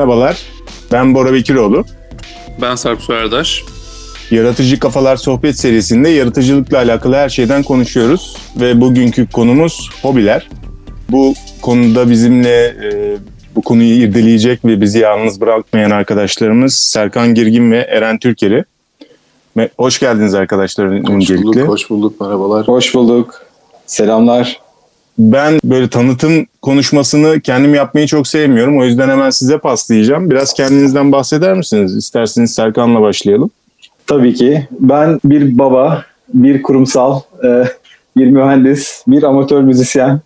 Merhabalar, ben Bora Bekiroğlu. Ben Sarp Soyardaş. Yaratıcı Kafalar Sohbet serisinde yaratıcılıkla alakalı her şeyden konuşuyoruz. Ve bugünkü konumuz hobiler. Bu konuda bizimle e, bu konuyu irdeleyecek ve bizi yalnız bırakmayan arkadaşlarımız Serkan Girgin ve Eren Türkeri. Hoş geldiniz arkadaşlar Hoş öncelikle. bulduk, hoş bulduk. Merhabalar. Hoş bulduk. Selamlar. Ben böyle tanıtım konuşmasını kendim yapmayı çok sevmiyorum. O yüzden hemen size paslayacağım. Biraz kendinizden bahseder misiniz? İsterseniz Serkan'la başlayalım. Tabii ki. Ben bir baba, bir kurumsal, e, bir mühendis, bir amatör müzisyen.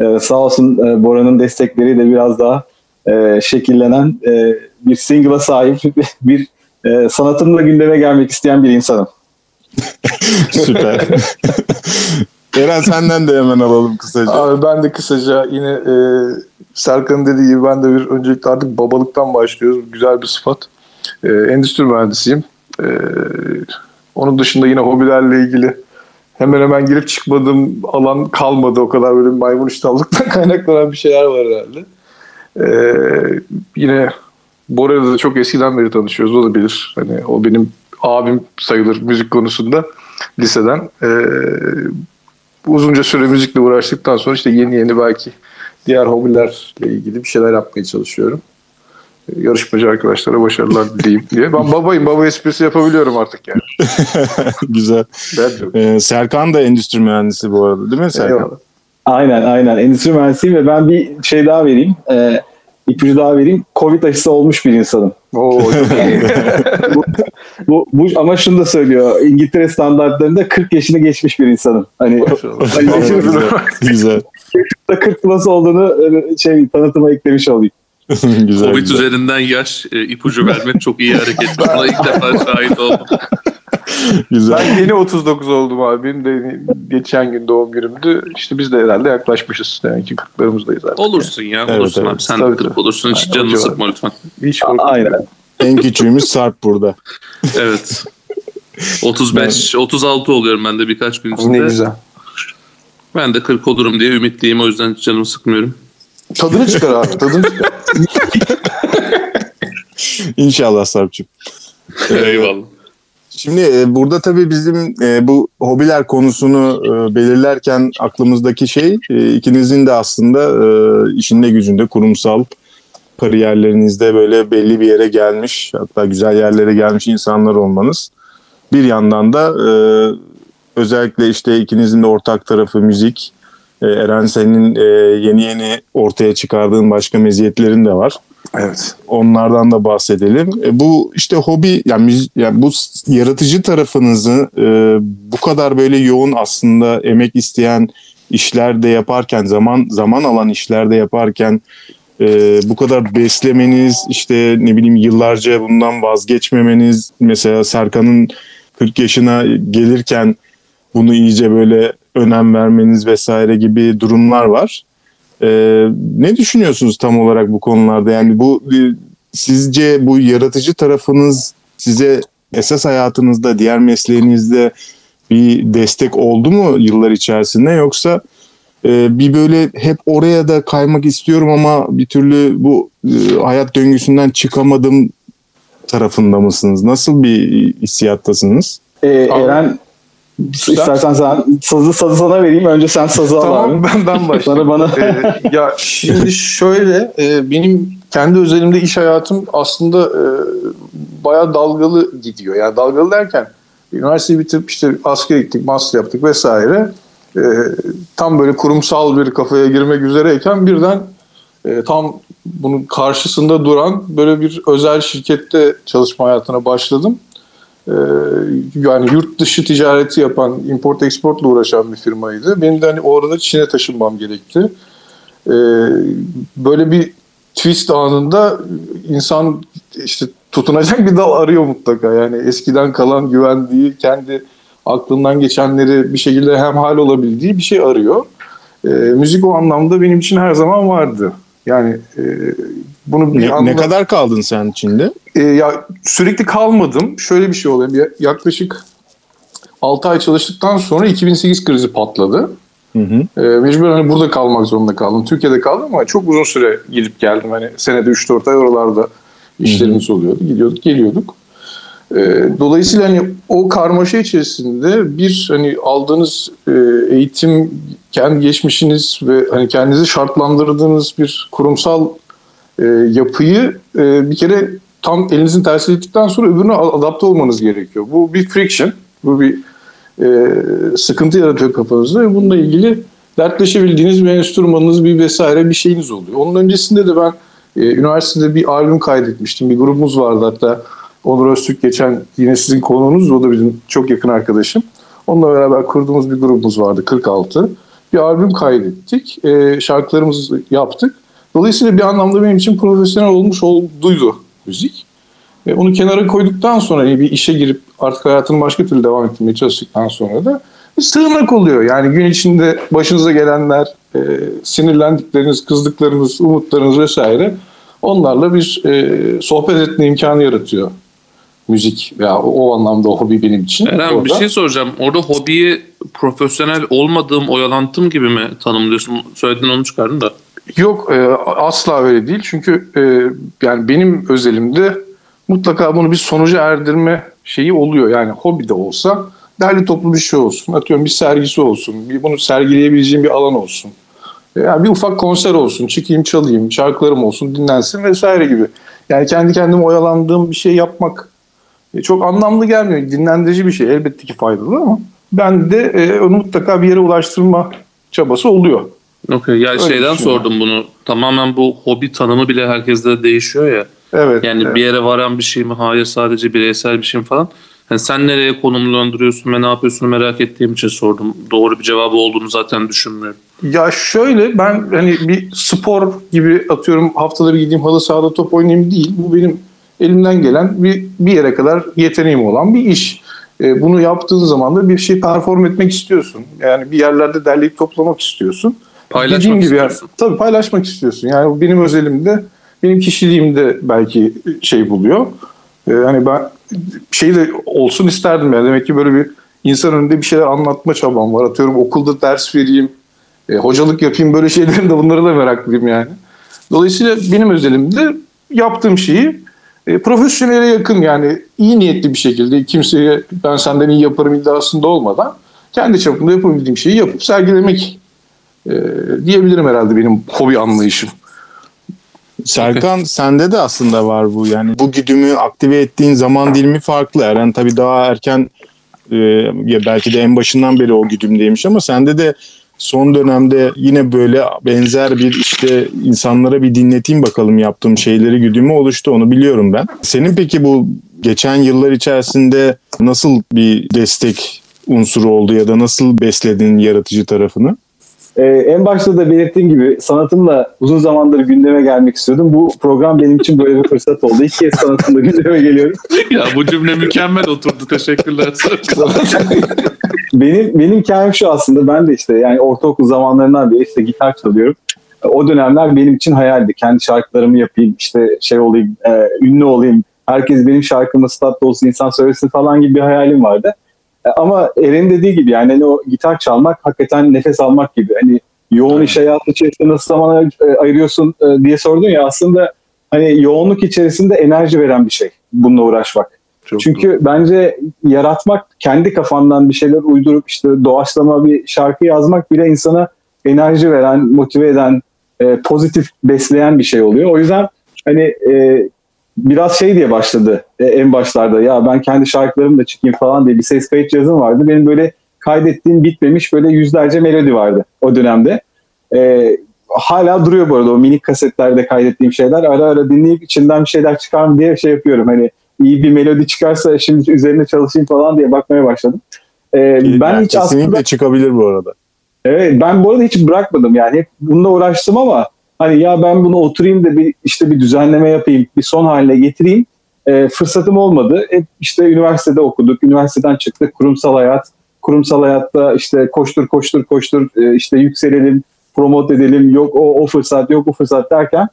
E, Sağ olsun e, Bora'nın destekleriyle biraz daha şekillenen bir single'a sahip bir sanatımla gündeme gelmek isteyen bir insanım. Süper. Eren senden de hemen alalım kısaca. Abi ben de kısaca yine e, Serkan'ın dediği gibi ben de bir öncelikle artık babalıktan başlıyoruz. Güzel bir sıfat. E, endüstri mühendisiyim. E, onun dışında yine hobilerle ilgili hemen hemen girip çıkmadığım alan kalmadı. O kadar böyle maymun iştahlıktan kaynaklanan bir şeyler var herhalde. E, yine Bora'yla da çok eskiden beri tanışıyoruz. O da bilir. Hani o benim abim sayılır müzik konusunda liseden. E, uzunca süre müzikle uğraştıktan sonra işte yeni yeni belki diğer hobilerle ilgili bir şeyler yapmaya çalışıyorum. Ee, Yarışmacı arkadaşlara başarılar dileyim diye. Ben babayım. Baba esprisi yapabiliyorum artık yani. Güzel. Ee, Serkan da endüstri mühendisi bu arada değil mi Serkan? Eyvallah. Aynen aynen. Endüstri mühendisiyim ve ben bir şey daha vereyim. E, ipucu daha vereyim. Covid aşısı olmuş bir insanım. Oo, iyi. Bu, bu ama şunu da söylüyor. İngiltere standartlarında 40 yaşını geçmiş bir insanım. Hani. Hani yaşım- güzel. güzel. da 40 plus olduğunu e, şey tanıtıma eklemiş olayım. güzel. Covid güzel. üzerinden yaş e, ipucu vermek çok iyi hareket. Buna ilk defa şahit oldum. güzel. Ben yeni 39 oldum abi. Benim de geçen gün doğum günümdü. İşte biz de herhalde yaklaşmışız. Yani ki 40'larımızdayız artık. Olursun ya. Evet, olursun evet. abi. Sen Tabii, de kırık tabii. olursun. Hiç canını sıkma lütfen. Hiç. Aynen. En küçüğümüz Sarp burada. Evet. 35, 36 oluyorum ben de birkaç gün içinde. Ne güzel. Ben de 40 olurum diye ümitliyim. O yüzden hiç canımı sıkmıyorum. Tadını çıkar abi. Tadını çıkar. İnşallah Sarp'cığım. Eyvallah. Şimdi e, burada tabii bizim e, bu hobiler konusunu e, belirlerken aklımızdaki şey ikinizin de aslında işinde gücünde kurumsal kariyerlerinizde böyle belli bir yere gelmiş hatta güzel yerlere gelmiş insanlar olmanız. Bir yandan da özellikle işte ikinizin de ortak tarafı müzik. Eren senin yeni yeni ortaya çıkardığın başka meziyetlerin de var. Evet. Onlardan da bahsedelim. E, bu işte hobi yani, yani bu yaratıcı tarafınızı e, bu kadar böyle yoğun aslında emek isteyen işlerde yaparken zaman zaman alan işlerde yaparken e, bu kadar beslemeniz işte ne bileyim yıllarca bundan vazgeçmemeniz mesela Serkan'ın 40 yaşına gelirken bunu iyice böyle önem vermeniz vesaire gibi durumlar var. Ee, ne düşünüyorsunuz tam olarak bu konularda? Yani bu sizce bu yaratıcı tarafınız size esas hayatınızda, diğer mesleğinizde bir destek oldu mu yıllar içerisinde yoksa e, bir böyle hep oraya da kaymak istiyorum ama bir türlü bu e, hayat döngüsünden çıkamadım tarafında mısınız? Nasıl bir hissiyattasınız? Ee. Eren istersen sen sazı sazı sana vereyim. Önce sen sazı al Tamam abi. ben ben başlayayım. Sonra bana Ee, ya şimdi şöyle e, benim kendi özelimde iş hayatım aslında e, bayağı dalgalı gidiyor. Yani dalgalı derken üniversiteyi bitirip işte askere gittik, master yaptık vesaire. E, tam böyle kurumsal bir kafaya girmek üzereyken birden e, tam bunun karşısında duran böyle bir özel şirkette çalışma hayatına başladım. Ee, yani yurt dışı ticareti yapan, import exportla uğraşan bir firmaydı. Benim de hani orada Çin'e taşınmam gerekti. Ee, böyle bir twist anında insan işte tutunacak bir dal arıyor mutlaka. Yani eskiden kalan güvendiği, kendi aklından geçenleri bir şekilde hemhal olabildiği bir şey arıyor. Ee, müzik o anlamda benim için her zaman vardı. Yani e, bunu Ne, ne anla- kadar kaldın sen Çin'de? E, ya sürekli kalmadım. Şöyle bir şey oluyor. Ya- Yaklaşık 6 ay çalıştıktan sonra 2008 krizi patladı. Hı hı. E, mecburen hani burada kalmak zorunda kaldım. Türkiye'de kaldım ama çok uzun süre gidip geldim. Hani senede 3-4 ay oralarda işlerimiz oluyordu. Gidiyorduk, geliyorduk. E, dolayısıyla hani o karmaşa içerisinde bir hani aldığınız e, eğitim, kendi geçmişiniz ve hani kendinizi şartlandırdığınız bir kurumsal e, yapıyı e, bir kere tam elinizin tersi ettikten sonra öbürüne adapte olmanız gerekiyor. Bu bir friction, bu bir e, sıkıntı yaratıyor kafanızda ve bununla ilgili dertleşebildiğiniz bir enstrümanınız, bir vesaire bir şeyiniz oluyor. Onun öncesinde de ben e, üniversitede bir albüm kaydetmiştim. Bir grubumuz vardı hatta Onur Öztürk geçen yine sizin konuğunuz o da bizim çok yakın arkadaşım. Onunla beraber kurduğumuz bir grubumuz vardı 46. Bir albüm kaydettik. E, şarkılarımızı yaptık. Dolayısıyla bir anlamda benim için profesyonel olmuş olduydu müzik. E, onu kenara koyduktan sonra bir işe girip artık hayatını başka türlü devam ettirmeye çalıştıktan sonra da sığınak oluyor. Yani gün içinde başınıza gelenler, e, sinirlendikleriniz, kızdıklarınız, umutlarınız vesaire onlarla bir e, sohbet etme imkanı yaratıyor müzik veya o, o anlamda o hobi benim için. Eren Orada- bir şey soracağım. Orada hobiyi profesyonel olmadığım oyalantım gibi mi tanımlıyorsun? Söylediğin onu çıkardın da. Yok e, asla öyle değil. Çünkü e, yani benim özelimde mutlaka bunu bir sonuca erdirme şeyi oluyor. Yani hobi de olsa derli toplu bir şey olsun. Atıyorum bir sergisi olsun. Bir, bunu sergileyebileceğim bir alan olsun. E, Yani bir ufak konser olsun. Çıkayım çalayım. Şarkılarım olsun dinlensin vesaire gibi. Yani kendi kendime oyalandığım bir şey yapmak e, çok anlamlı gelmiyor. Dinlendirici bir şey. Elbette ki faydalı ama ben de e, onu mutlaka bir yere ulaştırma çabası oluyor. Okey. Ya Öyle şeyden sordum bunu. Tamamen bu hobi tanımı bile herkeste değişiyor ya. Evet. Yani evet. bir yere varan bir şey mi? Hayır sadece bireysel bir şey mi falan. Yani sen nereye konumlandırıyorsun ve ne yapıyorsun merak ettiğim için sordum. Doğru bir cevabı olduğunu zaten düşünmüyorum. Ya şöyle ben hani bir spor gibi atıyorum haftada bir gideyim halı sahada top oynayayım değil. Bu benim elimden gelen bir, bir yere kadar yeteneğim olan bir iş. E, bunu yaptığın zaman da bir şey perform etmek istiyorsun. Yani bir yerlerde derleyip toplamak istiyorsun. Paylaşmak Dediğim gibi yani, istiyorsun. tabii paylaşmak istiyorsun. Yani benim özelimde, benim kişiliğimde belki şey buluyor. Ee, hani ben şey de olsun isterdim yani. Demek ki böyle bir insan önünde bir şeyler anlatma çabam var. Atıyorum okulda ders vereyim, e, hocalık yapayım böyle şeylerin de bunlara da meraklıyım yani. Dolayısıyla benim özelimde yaptığım şeyi e, profesyonele yakın yani iyi niyetli bir şekilde kimseye ben senden iyi yaparım iddiasında olmadan kendi çapımda yapabildiğim şeyi yapıp sergilemek e, diyebilirim herhalde benim hobi anlayışım. Serkan sende de aslında var bu yani bu güdümü aktive ettiğin zaman dilimi farklı. Eren tabii daha erken e, belki de en başından beri o güdümdeymiş ama sende de son dönemde yine böyle benzer bir işte insanlara bir dinleteyim bakalım yaptığım şeyleri güdümü oluştu onu biliyorum ben. Senin peki bu geçen yıllar içerisinde nasıl bir destek unsuru oldu ya da nasıl besledin yaratıcı tarafını? Ee, en başta da belirttiğim gibi sanatımla uzun zamandır gündeme gelmek istiyordum. Bu program benim için böyle bir fırsat oldu. İlk kez sanatımla gündeme geliyorum. ya bu cümle mükemmel oturdu. Teşekkürler. Benim benim hikayem şu aslında. Ben de işte yani ortaokul zamanlarından beri işte gitar çalıyorum. O dönemler benim için hayaldi. Kendi şarkılarımı yapayım, işte şey olayım, e, ünlü olayım. Herkes benim şarkımı statta olsun, insan söylesin falan gibi bir hayalim vardı. E, Ama Eren dediği gibi yani hani o gitar çalmak hakikaten nefes almak gibi. Hani yoğun iş hayatı içerisinde nasıl zaman e, ayırıyorsun e, diye sordun ya aslında hani yoğunluk içerisinde enerji veren bir şey bununla uğraşmak. Çok Çünkü bence yaratmak, kendi kafandan bir şeyler uydurup işte doğaçlama bir şarkı yazmak bile insana enerji veren, motive eden, pozitif besleyen bir şey oluyor. O yüzden hani e, biraz şey diye başladı e, en başlarda ya ben kendi şarkılarımla çıkayım falan diye bir ses kayıt cihazım vardı. Benim böyle kaydettiğim bitmemiş böyle yüzlerce melodi vardı o dönemde. E, hala duruyor bu arada o minik kasetlerde kaydettiğim şeyler. Ara ara dinleyip içinden bir şeyler çıkar mı diye şey yapıyorum. Hani iyi bir melodi çıkarsa şimdi üzerine çalışayım falan diye bakmaya başladım. Ee, ben hiç aslında çıkabilir bu arada. evet ben bu arada hiç bırakmadım yani hep bununla uğraştım ama hani ya ben bunu oturayım da bir işte bir düzenleme yapayım, bir son haline getireyim. Ee, fırsatım olmadı. Hep işte üniversitede okuduk, üniversiteden çıktık, kurumsal hayat. Kurumsal hayatta işte koştur koştur koştur e, işte yükselelim, promote edelim, yok o, o fırsat yok o fırsat derken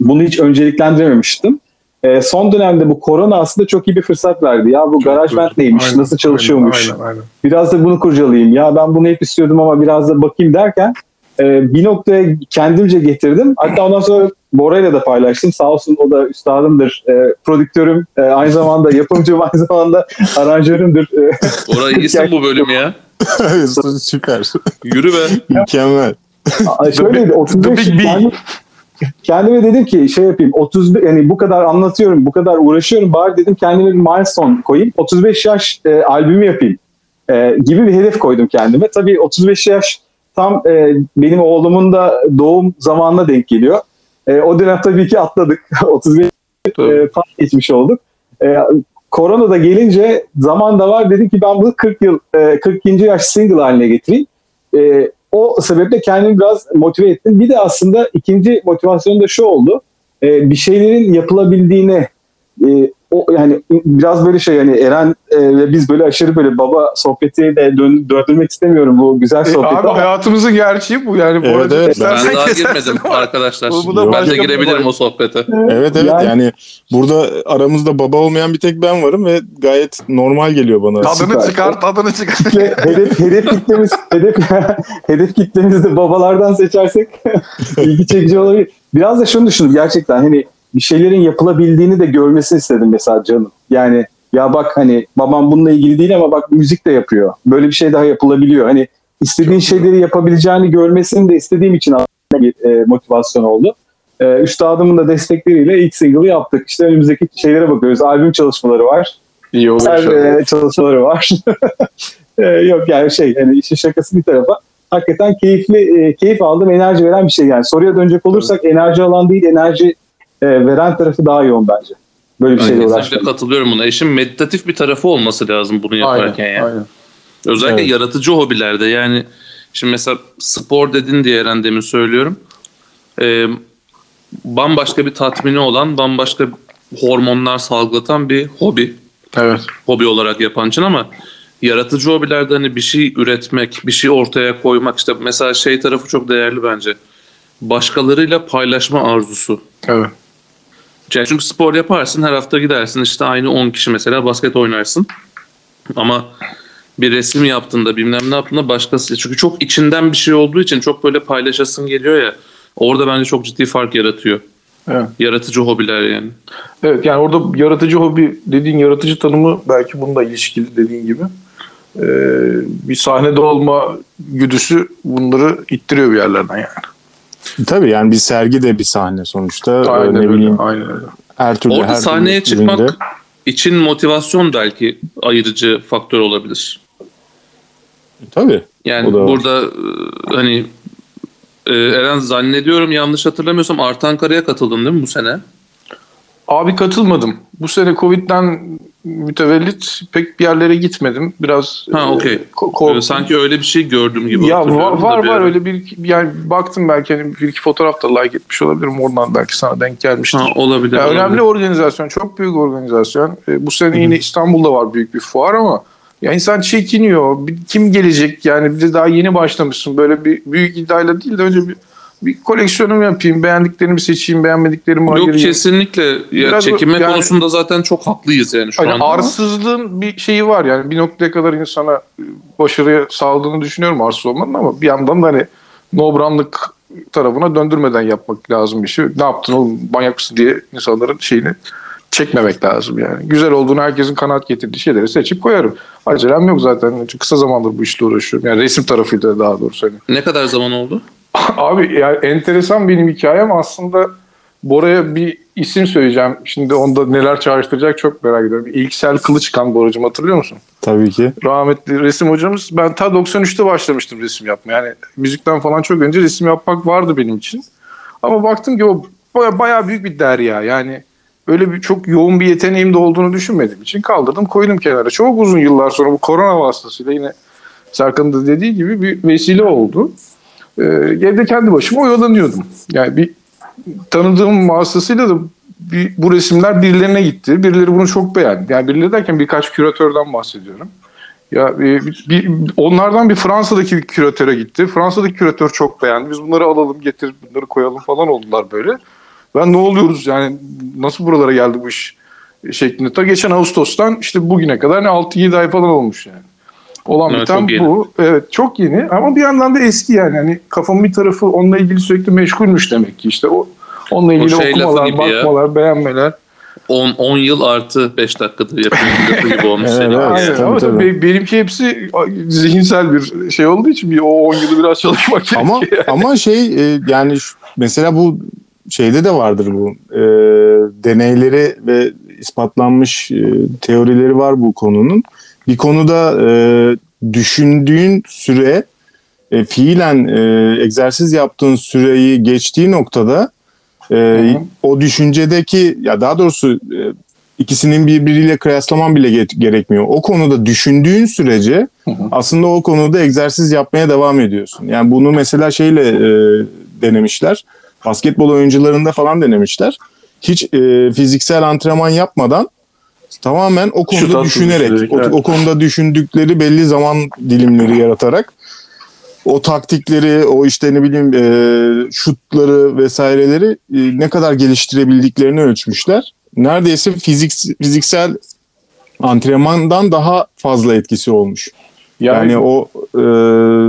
bunu hiç önceliklendirememiştim. e, son dönemde bu korona aslında çok iyi bir fırsat verdi. Ya bu GarageBand neymiş, Aynen, nasıl çalışıyormuş, Aynen, aynen. biraz da bunu kurcalayayım. Ya ben bunu hep istiyordum ama biraz da bakayım derken e, bir noktaya kendimce getirdim. Hatta ondan sonra Bora'yla da paylaştım. Sağ olsun o da üstadımdır, e, prodüktörüm, e, aynı zamanda yapımcım, aynı zamanda aranjörümdür. E, Orayı iyisin bu bölüm ya. Süper. Yürü be. Mükemmel. Aa, Şöyle 35 the big B. kendim- kendime dedim ki şey yapayım 30 yani bu kadar anlatıyorum bu kadar uğraşıyorum bari dedim kendime bir milestone koyayım 35 yaş e, albümü yapayım e, gibi bir hedef koydum kendime. Tabii 35 yaş tam e, benim oğlumun da doğum zamanına denk geliyor. E, o dönem tabii ki atladık. 35 e, tam geçmiş olduk. E, korona da gelince zaman da var dedim ki ben bunu 40 yıl e, 42. yaş single haline getireyim. E, o sebeple kendimi biraz motive ettim. Bir de aslında ikinci motivasyon da şu oldu. E, bir şeylerin yapılabildiğine e, o yani biraz böyle şey yani Eren e, ve biz böyle aşırı böyle baba sohbeti de dön, döndürmek istemiyorum bu güzel E, sohbeti. abi ama- hayatımızın gerçeği bu yani. Bu Evet, arada evet. Ben daha girmedim arkadaşlar. Bu- bu da ben de girebilirim o sohbete. Evet evet Yani- yani, burada aramızda baba olmayan bir tek ben varım ve gayet normal geliyor bana. Tadını Süper. çıkar, tadını çıkar. Ve hedef, hedef kitlemiz hedef, hedef kitlemizi de babalardan seçersek ilgi çekici olabilir. Biraz da şunu düşündüm gerçekten hani bir şeylerin yapılabildiğini de görmesini istedim mesela canım. Yani ya bak hani babam bununla ilgili değil ama bak müzik de yapıyor. Böyle bir şey daha yapılabiliyor. Hani istediğin şeyleri yapabileceğini görmesini de istediğim için bir e, motivasyon oldu. E, üstadımın da destekleriyle ilk single'ı yaptık. İşte önümüzdeki şeylere bakıyoruz. Albüm çalışmaları var. İyi olur e, çalışmaları var. E, yok yani şey hani işin şakası bir tarafa. Hakikaten keyifli, e, keyif aldığım enerji veren bir şey yani. Soruya dönecek olursak enerji alan değil, enerji e, veren tarafı daha yoğun bence. Böyle bir Ben şeyle kesinlikle uğraşmak. katılıyorum buna. İşin meditatif bir tarafı olması lazım bunu yaparken Aynen, ya. aynen. Özellikle Evet. yaratıcı hobilerde yani şimdi mesela spor dedin diye Eren demin söylüyorum. Ee, bambaşka bir tatmini olan, bambaşka hormonlar salgılatan bir hobi. Evet. Hobi olarak yapan için ama yaratıcı hobilerde hani bir şey üretmek, bir şey ortaya koymak işte mesela şey tarafı çok değerli bence. Başkalarıyla paylaşma arzusu. Evet. Yani çünkü spor yaparsın her hafta gidersin işte aynı 10 kişi mesela basket oynarsın. Ama bir resim yaptığında bilmem ne yaptığında başkası çünkü çok içinden bir şey olduğu için çok böyle paylaşasın geliyor ya. Orada bence çok ciddi fark yaratıyor. Evet. Yaratıcı hobiler yani. Evet yani orada yaratıcı hobi dediğin yaratıcı tanımı belki bununla ilişkili dediğin gibi. Ee, bir sahnede olma güdüsü bunları ittiriyor bir yerlerden yani. Tabii yani bir sergi de bir sahne sonuçta. Ee, Aynen ne öyle. bileyim Aynen öyle. her türlü Orada her sahneye türlü çıkmak üründe. için motivasyon belki ayırıcı faktör olabilir. Tabii. Yani burada e, hani e, Eren zannediyorum yanlış hatırlamıyorsam Artankara'ya katıldın değil mi bu sene? Abi katılmadım. Bu sene Covid'den mütevellit pek bir yerlere gitmedim. Biraz Ha, e, okey. ko- korktum. Sanki öyle bir şey gördüm gibi ya var var, var öyle bir yani baktım belki hani bir iki fotoğraf da like etmiş olabilirim. Oradan belki sana denk gelmiştir. Ha, olabilir. Ya olabilir. önemli organizasyon, çok büyük organizasyon. E, bu sene yine İstanbul'da var büyük bir fuar ama ya insan çekiniyor. Kim gelecek? Yani bir de daha yeni başlamışsın. Böyle bir büyük iddiayla değil de önce bir bir koleksiyonum yapayım, beğendiklerimi seçeyim, beğenmediklerimi Yok ayırayım. kesinlikle. Ya Biraz çekime yani- konusunda zaten çok haklıyız yani şu Hani anda. ama- arsızlığın bir şeyi var yani bir noktaya kadar insana başarıya sağladığını düşünüyorum arsız olmanın ama bir yandan da hani nobranlık tarafına döndürmeden yapmak lazım bir şey. Ne yaptın oğlum manyak mısın diye insanların şeyini çekmemek lazım yani. Güzel olduğunu herkesin kanaat getirdiği şeyleri seçip koyarım. Acelem yok zaten. Çünkü kısa zamandır bu işle uğraşıyorum. Yani resim tarafıyla daha doğrusu. Hani. Ne kadar zaman oldu? Abi yani enteresan benim hikayem aslında Bora'ya bir isim söyleyeceğim. Şimdi onda neler çağrıştıracak çok merak ediyorum. İlksel Kılıçkan Boracığım hatırlıyor musun? Tabii ki. rahmetli resim hocamız. Ben ta 93'te başlamıştım resim yapmaya. Yani müzikten falan çok önce resim yapmak vardı benim için. Ama baktım ki o baya, bayağı büyük bir derya. Yani öyle bir çok yoğun bir yeteneğim de olduğunu düşünmediğim için kaldırdım koydum kenara. Çok uzun yıllar sonra bu korona vasıtasıyla yine Serkan'ın da dediği gibi bir vesile oldu. Ee, evde kendi başıma oyalanıyordum. Yani bir tanıdığım vasıtasıyla da bir, bu resimler birilerine gitti. Birileri bunu çok beğendi. Yani birileri derken birkaç küratörden bahsediyorum. Ya e, bir, bir- onlardan bir Fransa'daki bir küratöre gitti. Fransa'daki küratör çok beğendi. Biz bunları alalım, getir, bunları koyalım falan oldular böyle. Ben ne oluyoruz yani nasıl buralara geldi bu iş şeklinde. Ta geçen Ağustos'tan işte bugüne kadar ne 6-7 ay falan olmuş yani. Olan Evet, biten yeni. bu. Evet çok yeni ama bir yandan da eski yani. Hani kafamın bir tarafı onunla ilgili sürekli meşgulmüş demek ki işte o onunla ilgili şey lafı okumalar, gibi ya. bakmalar, beğenmeler. 10, 10 yıl artı 5 dakikadır yapımın lafı gibi olmuş Evet, evet. Aynen tabii, ama tabii. benimki hepsi zihinsel bir şey olduğu için bir o 10 yılı biraz çalışmak ama gerekiyor. ama şey e, yani mesela bu şeyde de vardır bu e, deneyleri ve ispatlanmış e, teorileri var bu konunun. Bir konuda e, düşündüğün süre e, fiilen e, egzersiz yaptığın süreyi geçtiği noktada e, hı. o düşüncedeki ya daha doğrusu e, ikisinin birbiriyle kıyaslaman bile ge- gerekmiyor. O konuda düşündüğün sürece aslında o konuda egzersiz yapmaya devam ediyorsun. Yani bunu mesela şeyle e, denemişler. Basketbol oyuncularında falan denemişler. Hiç e, fiziksel antrenman yapmadan tamamen o Şut konuda atmayı düşünerek, düşünerek, o, evet. o konuda düşündükleri belli zaman dilimleri yaratarak o taktikleri, o işte ne bileyim e, şutları vesaireleri e, ne kadar geliştirebildiklerini ölçmüşler. Neredeyse fizik, fiziksel antrenmandan daha fazla etkisi olmuş. Yani, o e,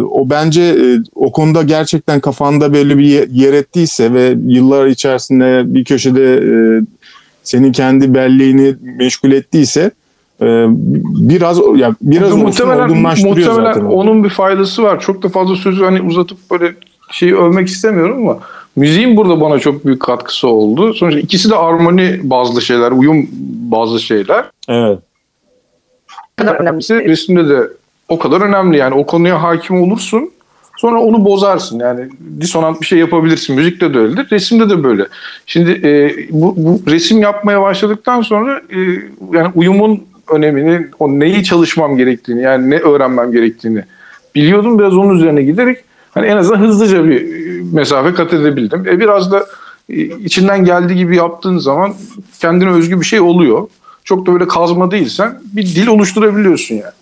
o bence e, o konuda gerçekten kafanda belli bir ye- yer ettiyse ve yıllar içerisinde bir köşede e, senin kendi belleğini meşgul ettiyse e, biraz ya biraz olsun muhtemelen, olgunlaştırıyor muhtemelen zaten. onun bir faydası var. Çok da fazla sözü hani uzatıp böyle şeyi övmek istemiyorum ama müziğin burada bana çok büyük katkısı oldu. Sonuçta ikisi de armoni bazlı şeyler, uyum bazlı şeyler. Evet. kadar önemlisi resimde de o kadar önemli yani o konuya hakim olursun sonra onu bozarsın. Yani disonant bir şey yapabilirsin. Müzikte de öyledir resimde de böyle. Şimdi e, bu, bu resim yapmaya başladıktan sonra e, yani uyumun önemini o neyi çalışmam gerektiğini yani ne öğrenmem gerektiğini biliyordum. Biraz onun üzerine giderek hani en azından hızlıca bir e, mesafe kat edebildim. E, biraz da e, içinden geldiği gibi yaptığın zaman kendine özgü bir şey oluyor. Çok da böyle kazma değilsen bir dil oluşturabiliyorsun yani.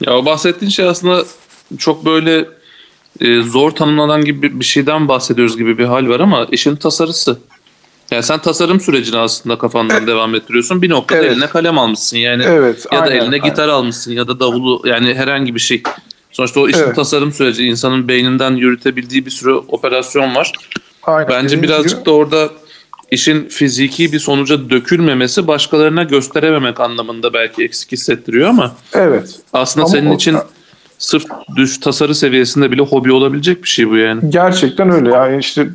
Ya bahsettiğin şey aslında çok böyle e, zor tanımlanan gibi bir şeyden bahsediyoruz gibi bir hal var ama işin tasarısı. Yani sen tasarım sürecini aslında kafandan devam ettiriyorsun. Bir noktada Evet. eline kalem almışsın yani Evet. ya da aynen, eline aynen. gitar almışsın ya da davulu yani herhangi bir şey. Sonuçta o işin Evet. tasarım süreci insanın beyninden yürütebildiği bir sürü operasyon var. Aynen. Bence birazcık gibi. da orada işin fiziki bir sonuca dökülmemesi başkalarına gösterememek anlamında belki eksik hissettiriyor ama Evet. aslında Ama senin o- için sırf düş tasarı seviyesinde bile hobi olabilecek bir şey bu yani. Gerçekten öyle. Yani işte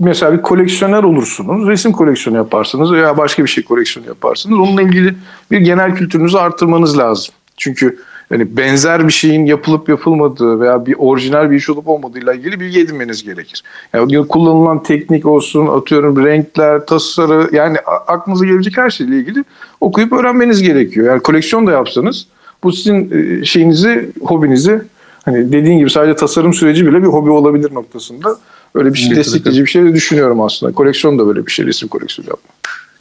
mesela bir koleksiyoner olursunuz. Resim koleksiyonu yaparsınız veya başka bir şey koleksiyonu yaparsınız. Onunla ilgili bir genel kültürünüzü artırmanız lazım. Çünkü yani benzer bir şeyin yapılıp yapılmadığı veya bir orijinal bir iş olup olmadığıyla ilgili bilgi edinmeniz gerekir. Yani kullanılan teknik olsun, atıyorum renkler, tasarı yani aklınıza gelebilecek her şeyle ilgili okuyup öğrenmeniz gerekiyor. Yani koleksiyon da yapsanız bu sizin e, şeyinizi, hobinizi hani dediğin gibi sadece tasarım süreci bile bir hobi olabilir noktasında öyle bir şey Evet, destekleyici bir şey de düşünüyorum aslında. Koleksiyon da böyle bir şey, resim koleksiyonu yapmak.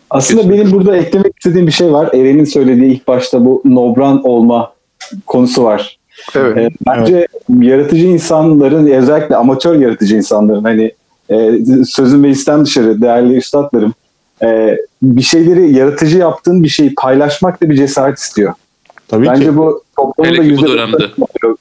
Aslında Kesinlikle. benim burada eklemek istediğim bir şey var. Eren'in söylediği ilk başta bu nobran olma konusu var. Evet. Ee, bence yaratıcı insanların özellikle amatör yaratıcı insanların hani e, sözün meclisten dışarı değerli üstadlarım e, bir şeyleri yaratıcı yaptığın bir şeyi paylaşmak da bir cesaret istiyor. Tabii Bence ki. bu toplumun Hele da ki bu yüzde dönemde.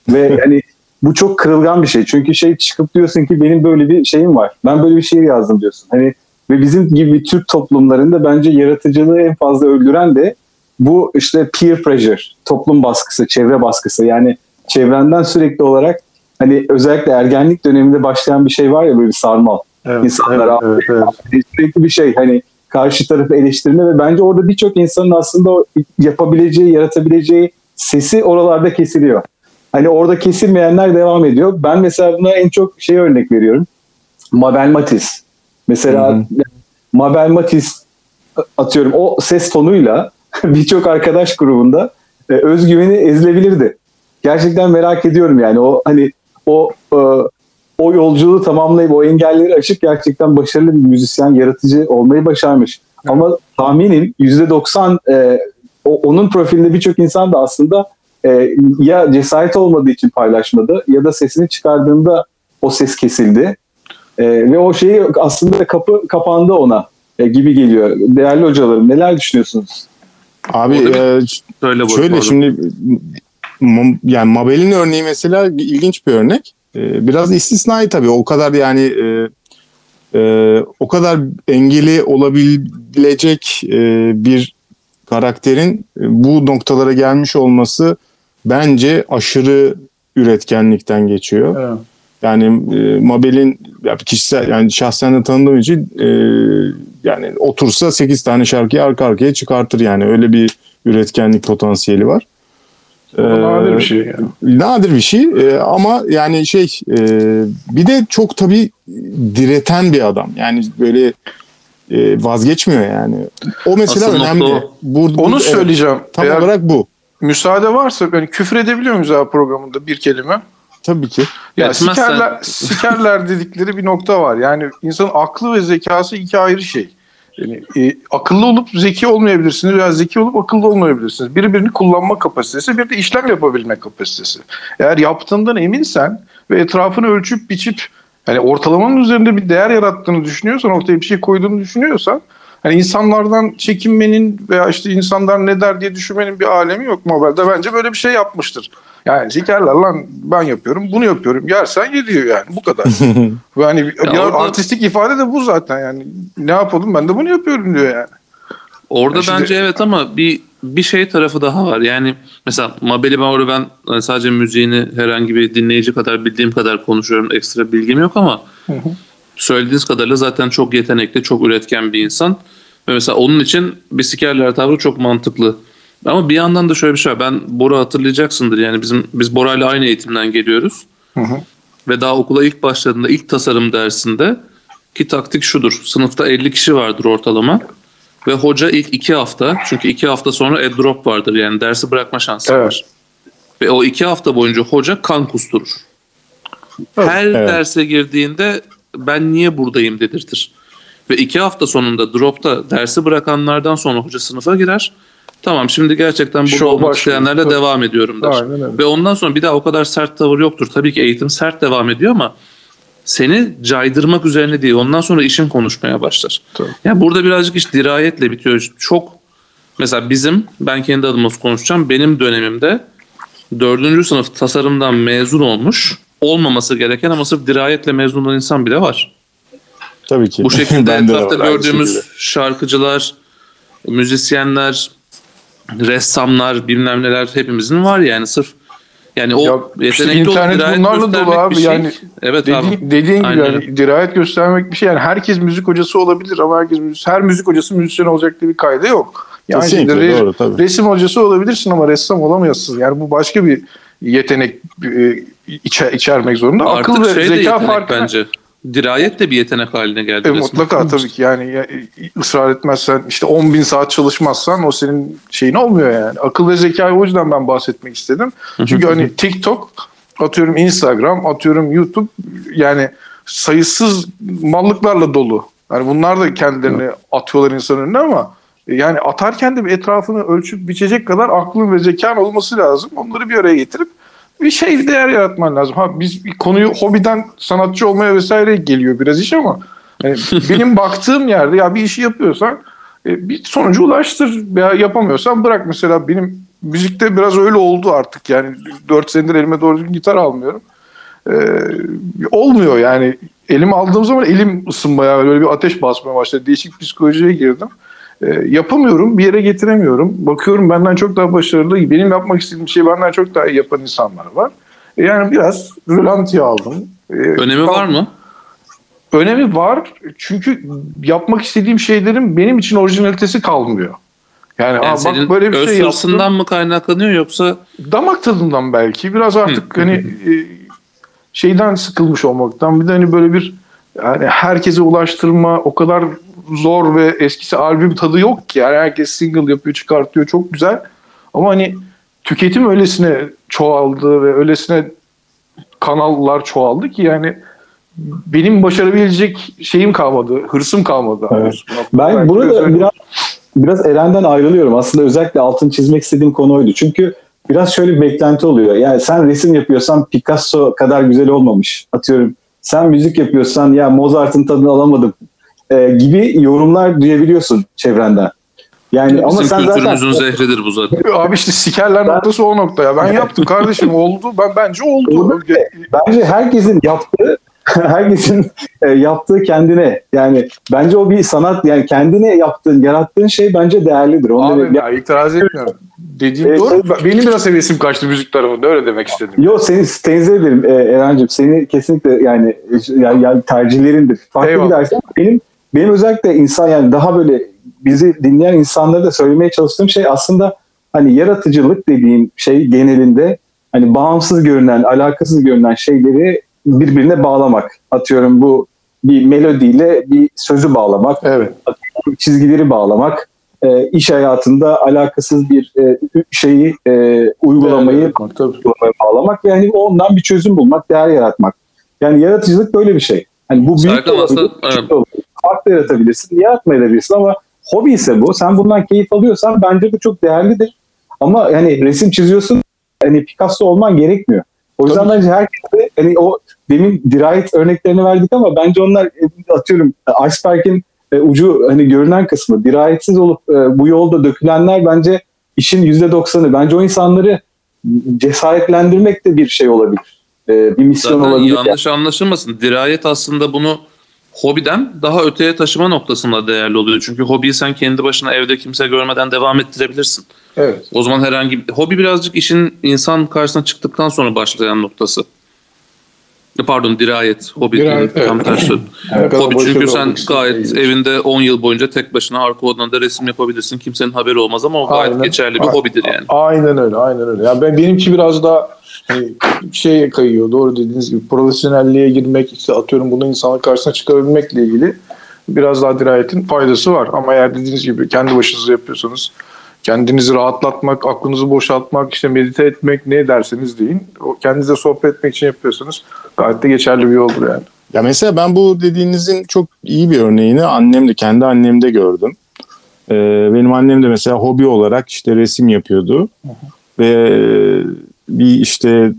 ve hani bu çok kırılgan bir şey. Çünkü şey çıkıp diyorsun ki benim böyle bir şeyim var. Ben böyle bir şiir yazdım diyorsun. Hani ve bizim gibi Türk toplumlarında bence yaratıcılığı en fazla öldüren de bu işte peer pressure, toplum baskısı, çevre baskısı. Yani çevrenden sürekli olarak hani özellikle ergenlik döneminde başlayan bir şey var ya böyle bir sarmal. Evet, İnsanlar evet, evet, evet. sürekli bir şey hani karşı tarafı eleştirme ve bence orada birçok insanın aslında o yapabileceği, yaratabileceği sesi oralarda kesiliyor. Hani orada kesilmeyenler devam ediyor. Ben mesela buna en çok şey örnek veriyorum. Mabel Matiz. Mesela Hı hı. Mabel Matiz atıyorum o ses tonuyla birçok arkadaş grubunda e, özgüveni ezilebilirdi. Gerçekten merak ediyorum yani o hani o e, o yolculuğu tamamlayıp o engelleri aşıp gerçekten başarılı bir müzisyen, yaratıcı olmayı başarmış. Ama tahminim %90 e, o, onun profilinde birçok insan da aslında e, ya cesaret olmadığı için paylaşmadı ya da sesini çıkardığında o ses kesildi. E, ve o şeyi aslında kapı kapandı ona e, gibi geliyor. Değerli hocalarım neler düşünüyorsunuz? Abi e, Şöyle pardon. şimdi yani Mabel'in örneği mesela ilginç bir örnek. Ee, Biraz istisnai tabii. O kadar yani e, e, o kadar engeli olabilecek e, bir karakterin e, bu noktalara gelmiş olması bence aşırı üretkenlikten geçiyor. Evet. Yani e, Mabel'in ya kişisel yani şahsen de tanıdığım için e, yani otursa 8 tane şarkıyı arka arkaya çıkartır yani öyle bir üretkenlik potansiyeli var. O nadir Ee, bir şey yani. Nadir bir şey Ee, ama yani şey e, bir de çok tabii direten bir adam. Yani böyle e, vazgeçmiyor yani. O mesela Asıl önemli. o. Burada, Onu evet, söyleyeceğim. tam Eğer olarak bu. müsaade varsa hani küfür edebiliyor muyuz abi programında bir kelime? Tabii ki. Ya Etmezsen- sikerler, sikerler dedikleri bir nokta var. Yani insanın aklı ve zekası iki ayrı şey. Yani, e, akıllı olup zeki olmayabilirsiniz veya zeki olup akıllı olmayabilirsiniz. Biri birini kullanma kapasitesi, bir de işlem yapabilme kapasitesi. Eğer yaptığından eminsen ve etrafını ölçüp biçip yani ortalamanın üzerinde bir değer yarattığını düşünüyorsan, ortaya bir şey koyduğunu düşünüyorsan hani insanlardan çekinmenin veya işte insanlar ne der diye düşünmenin bir alemi yok Mobel'de. Bence böyle bir şey yapmıştır. Yani sikerler lan ben yapıyorum bunu yapıyorum. Yersen ye diyor yani bu kadar. Ve hani bir- ya orada- artistik ifade de bu zaten yani. Ne yapalım ben de bunu yapıyorum diyor yani. Orada Ya şimdi- bence evet ama bir bir şey tarafı daha var. Yani mesela Mabel'i ben orada ben hani sadece müziğini herhangi bir dinleyici kadar bildiğim kadar konuşuyorum. Ekstra bilgim yok ama söylediğiniz kadarıyla zaten çok yetenekli, çok üretken bir insan. Ve mesela onun için bisikerler tavrı çok mantıklı. Ama bir yandan da şöyle bir şey var. Ben Bora hatırlayacaksındır. Yani bizim biz Bora'yla aynı eğitimden geliyoruz. Hı hı. Ve daha okula ilk başladığında ilk tasarım dersinde ki taktik şudur. Sınıfta 50 kişi vardır ortalama. Ve hoca ilk iki hafta çünkü iki hafta sonra e-drop vardır yani dersi bırakma şansı Evet. var. Ve o iki hafta boyunca hoca kan kusturur. Evet. Her Evet. derse girdiğinde ben niye buradayım dedirtir. Ve iki hafta sonunda dropta dersi bırakanlardan sonra hoca sınıfa girer. Tamam şimdi gerçekten burada Şov olmak isteyenlerle Tabii. devam ediyorum der. Aynen öyle. Ve ondan sonra bir daha o kadar sert tavır yoktur. Tabii ki eğitim sert devam ediyor ama seni caydırmak üzerine değil. Ondan sonra işin konuşmaya başlar. Tabii. Ya burada birazcık iş dirayetle bitiyor. Çok mesela bizim ben kendi adıma konuşacağım. Benim dönemimde dördüncü sınıf tasarımdan mezun olmuş olmaması gereken ama sırf dirayetle mezun olan insan bile var. Tabii ki. Bu şekilde etrafta gördüğümüz şekilde. şarkıcılar, müzisyenler, ressamlar, bilmem neler hepimizin var yani sırf yani o Ya işte internet dirayet bunlarla dolu göstermek abi. bir şey. Yani evet Dediğin, abi. dediğin gibi Aynen yani dirayet göstermek bir şey. Yani herkes müzik hocası olabilir ama herkes müzik, her müzik hocası müzisyen olacak diye bir kaydı yok. Yani Kesinlikle, re- doğru, tabii. resim hocası olabilirsin ama ressam olamıyorsun. Yani bu başka bir yetenek e, içe, içermek zorunda. Artık Akıl ve şey zeka farkı bence. Dirayet de bir yetenek haline geldi. E, resmen. mutlaka tabii ki yani ya, ısrar etmezsen işte 10 bin saat çalışmazsan o senin şeyin olmuyor yani. Akıl ve zekayı o yüzden ben bahsetmek istedim. Çünkü hani TikTok atıyorum Instagram atıyorum YouTube yani sayısız mallıklarla dolu. Yani bunlar da kendilerini atıyorlar insanın önüne ama e, yani atarken de bir etrafını ölçüp biçecek kadar aklın ve zekan olması lazım. Onları bir araya getirip bir şey değer yaratman lazım. Ha biz bir konuyu hobiden sanatçı olmaya vesaire geliyor biraz iş ama yani benim baktığım yerde ya bir işi yapıyorsan e, bir sonuca ulaştır veya yapamıyorsan bırak mesela benim müzikte biraz öyle oldu artık yani 4 senedir elime doğru düzgün gitar almıyorum. E, olmuyor yani elimi aldığım zaman elim ısınmaya böyle bir ateş basmaya başladı. Değişik psikolojiye girdim. E, yapamıyorum, bir yere getiremiyorum. Bakıyorum benden çok daha başarılı, benim yapmak istediğim şeyi benden çok daha iyi yapan insanlar var. E, yani biraz rölantiye aldım. E, Önemi var mı? Önemi var çünkü yapmak istediğim şeylerin benim için orijinalitesi kalmıyor. Yani, Yani aa, bak böyle bir şey yaptım. mı kaynaklanıyor yoksa Damak tadından belki biraz artık hani e, şeyden sıkılmış olmaktan bir de hani böyle bir yani herkese ulaştırma o kadar zor ve eskisi albüm tadı yok ki. Yani herkes single yapıyor, çıkartıyor çok güzel. Ama hani tüketim öylesine çoğaldı ve öylesine kanallar çoğaldı ki yani benim başarabilecek şeyim kalmadı, hırsım kalmadı. Evet. Belki Ben burada öyle- biraz biraz Eren'den ayrılıyorum. Aslında özellikle altın çizmek istediğim konu oydu. Çünkü biraz şöyle bir beklenti oluyor. Yani sen resim yapıyorsan Picasso kadar güzel olmamış. Atıyorum sen müzik yapıyorsan ya Mozart'ın tadını alamadım e, gibi yorumlar duyabiliyorsun çevrenden. Yani ama Bizim sen zaten kültürümüzün zehridir bu zaten. Abi işte sikerler noktası o nokta ya. Ben yaptım kardeşim oldu. Ben bence oldu. Oldu. bence herkesin yaptığı herkesin e, yaptığı kendine yani bence o bir sanat yani kendine yaptığın yarattığın şey bence değerlidir. Onu Abi demek- ya itiraz etmiyorum. Dediğim Evet, doğru. evet. Benim biraz hevesim kaçtı müzik tarafında öyle demek istedim. Yo seni tenzih ederim e, Eren'cim. Seni kesinlikle yani, yani, yani tercihlerindir. Farklı Eyvallah. gidersen benim benim özellikle insan yani daha böyle bizi dinleyen insanlara da söylemeye çalıştığım şey aslında hani yaratıcılık dediğim şey genelinde hani bağımsız görünen, alakasız görünen şeyleri birbirine bağlamak. Atıyorum bu bir melodiyle bir sözü bağlamak, Evet. çizgileri bağlamak, e, iş hayatında alakasız bir e, şeyi e, uygulamayı Evet, uygulamaya bağlamak yani ondan bir çözüm bulmak, değer yaratmak. Yani yaratıcılık böyle bir şey. Hani bu büyük Serkan olabilir, aslında- küçük evet. Olabilir. Farklı yaratabilirsin, yaratmayabilirsin ama hobi ise bu. Sen bundan keyif alıyorsan bence bu çok değerlidir. Ama yani resim çiziyorsun, hani Picasso olman gerekmiyor. O yüzden Tabii bence herkese hani o demin dirayet örneklerini verdik ama bence onlar e, atıyorum iceberg'in e, ucu hani görünen kısmı. Dirayetsiz olup e, bu yolda dökülenler bence işin yüzde doksanı. Bence o insanları cesaretlendirmek de bir şey olabilir. E, bir misyon Zaten olabilir. yanlış anlaşılmasın. Dirayet aslında bunu hobiden daha öteye taşıma noktasında değerli oluyor. Çünkü hobiyi sen kendi başına evde kimse görmeden devam ettirebilirsin. Evet. O zaman herhangi bir... Hobi birazcık işin insan karşısına çıktıktan sonra başlayan noktası. Pardon dirayet. Hobi Dirayet, tam evet. tersi. Hobi çünkü sen gayet şey. evinde 10 yıl boyunca tek başına arka odanda resim yapabilirsin. Kimsenin haberi olmaz ama o gayet Aynen. geçerli bir A- hobidir yani. Aynen öyle, aynen öyle. Yani ben benimki biraz daha hani şeye kayıyor. Doğru dediğiniz gibi profesyonelliğe girmek, işte atıyorum bunu insanın karşısına çıkarabilmekle ilgili biraz daha dirayetin faydası var. Ama eğer dediğiniz gibi kendi başınıza yapıyorsanız kendinizi rahatlatmak, aklınızı boşaltmak, işte medite etmek ne derseniz deyin. O kendinize sohbet etmek için yapıyorsanız gayet de geçerli bir yoldur yani. Ya mesela ben bu dediğinizin çok iyi bir örneğini annemde, kendi annemde gördüm. Ee, benim annem de mesela hobi olarak işte resim yapıyordu. Ve bir işte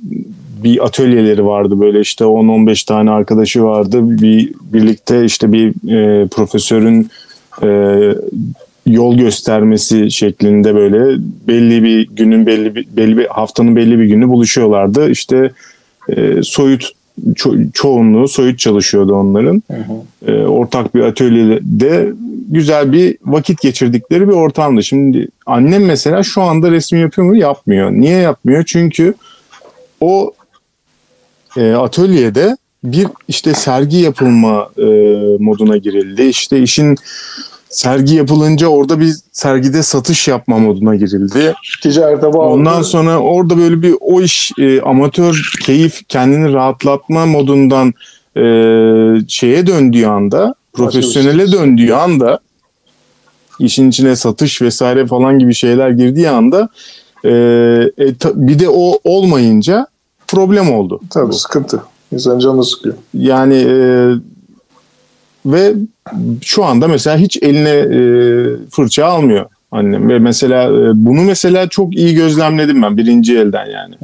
bir atölyeleri vardı böyle işte 10-15 tane arkadaşı vardı. Bir birlikte işte bir e, profesörün e, yol göstermesi şeklinde böyle belli bir günün belli bir belli bir haftanın belli bir günü buluşuyorlardı. İşte e, soyut ço- çoğunluğu soyut çalışıyordu onların. E, ortak bir atölyede güzel bir vakit geçirdikleri bir ortamdı. Şimdi annem mesela şu anda resim yapıyor mu? Yapmıyor. Niye yapmıyor? Çünkü o e, atölyede bir işte sergi yapılma e, moduna girildi. İşte işin sergi yapılınca orada bir sergide satış yapma moduna girildi. Ticarete bağlı. Ondan sonra orada böyle bir o iş e, amatör keyif kendini rahatlatma modundan e, şeye döndüğü anda profesyonele döndüğü anda işin içine satış vesaire falan gibi şeyler girdiği anda e, e, ta- bir de o olmayınca problem oldu. Tabii sıkıntı. İnsanın canını sıkıyor. Yani e, ve şu anda mesela hiç eline e, fırça almıyor annem ve mesela e, bunu mesela çok iyi gözlemledim ben birinci elden yani.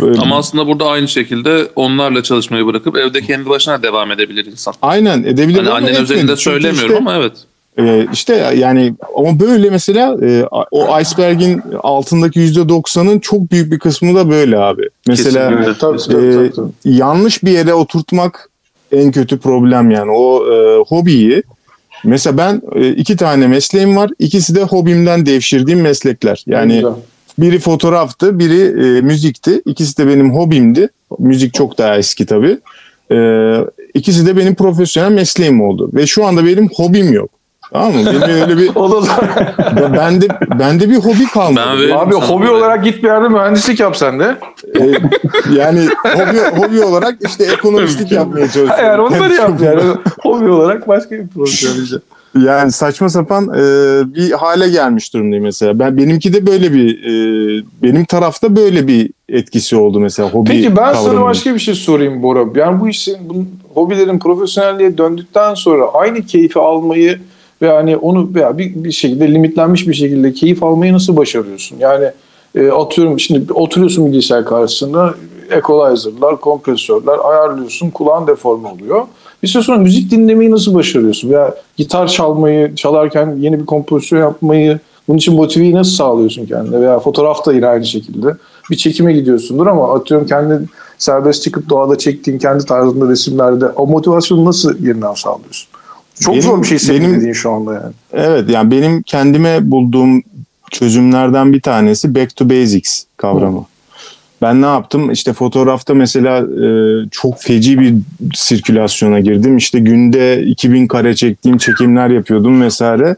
Böyle- Ama aslında burada aynı şekilde onlarla çalışmayı bırakıp evde kendi başına devam edebilir insan. aynen edebilir. Hani annen özelinde söylemiyorum işte, ama evet. e, işte yani ama böyle mesela e, o iceberg'in altındaki yüzde doksanın çok büyük bir kısmı da böyle abi. Mesela. Tabii, tabii, tabii, tabii. yanlış bir yere oturtmak en kötü problem yani. O e, hobiyi mesela ben e, iki tane mesleğim var. İkisi de hobimden devşirdiğim meslekler. Yani Güzel. biri fotoğraftı biri e, müzikti. İkisi de benim hobimdi. Müzik çok daha eski tabii. E, ikisi de benim profesyonel mesleğim oldu. Ve şu anda benim hobim yok tamam mı benim öyle bir O da bende bende bir hobi kalmadı Ben veririm Abi sana hobi olarak git bir yerde mühendislik yap sen de. E, yani hobi, hobi olarak işte ekonomistlik yapmaya çalışıyorum. Eğer onları yap yani. hobi olarak başka bir profesyonel Yani saçma sapan e, bir hale gelmiş durumdayım mesela. Ben benimki de böyle bir e, benim tarafta böyle bir etkisi oldu mesela hobi Peki ben sana kavramının. başka bir şey sorayım Bora. Yani bu işin, bu hobilerin profesyonelliğe döndükten sonra aynı keyfi almayı ve hani onu veya bir, bir şekilde limitlenmiş bir şekilde keyif almayı nasıl başarıyorsun? Yani e, atıyorum şimdi oturuyorsun bilgisayar karşısında equalizer'lar, kompresörler ayarlıyorsun. Kulağın deforme oluyor. Bir süre sonra müzik dinlemeyi nasıl başarıyorsun? Veya gitar çalmayı, çalarken yeni bir kompozisyon yapmayı, bunun için motiveyi nasıl sağlıyorsun kendine? Veya fotoğraf da yine aynı şekilde. Bir çekime gidiyorsundur ama atıyorum kendi serbest çıkıp doğada çektiğin kendi tarzında resimlerde o motivasyonu nasıl yeniden sağlıyorsun? Çok Benim- zor bir şey senin dediğin şu anda yani. Evet yani benim kendime bulduğum çözümlerden bir tanesi back to basics kavramı. Ben ne yaptım? İşte fotoğrafta mesela e, çok feci bir sirkülasyona girdim. İşte günde 2000 kare çektiğim çekimler yapıyordum vesaire.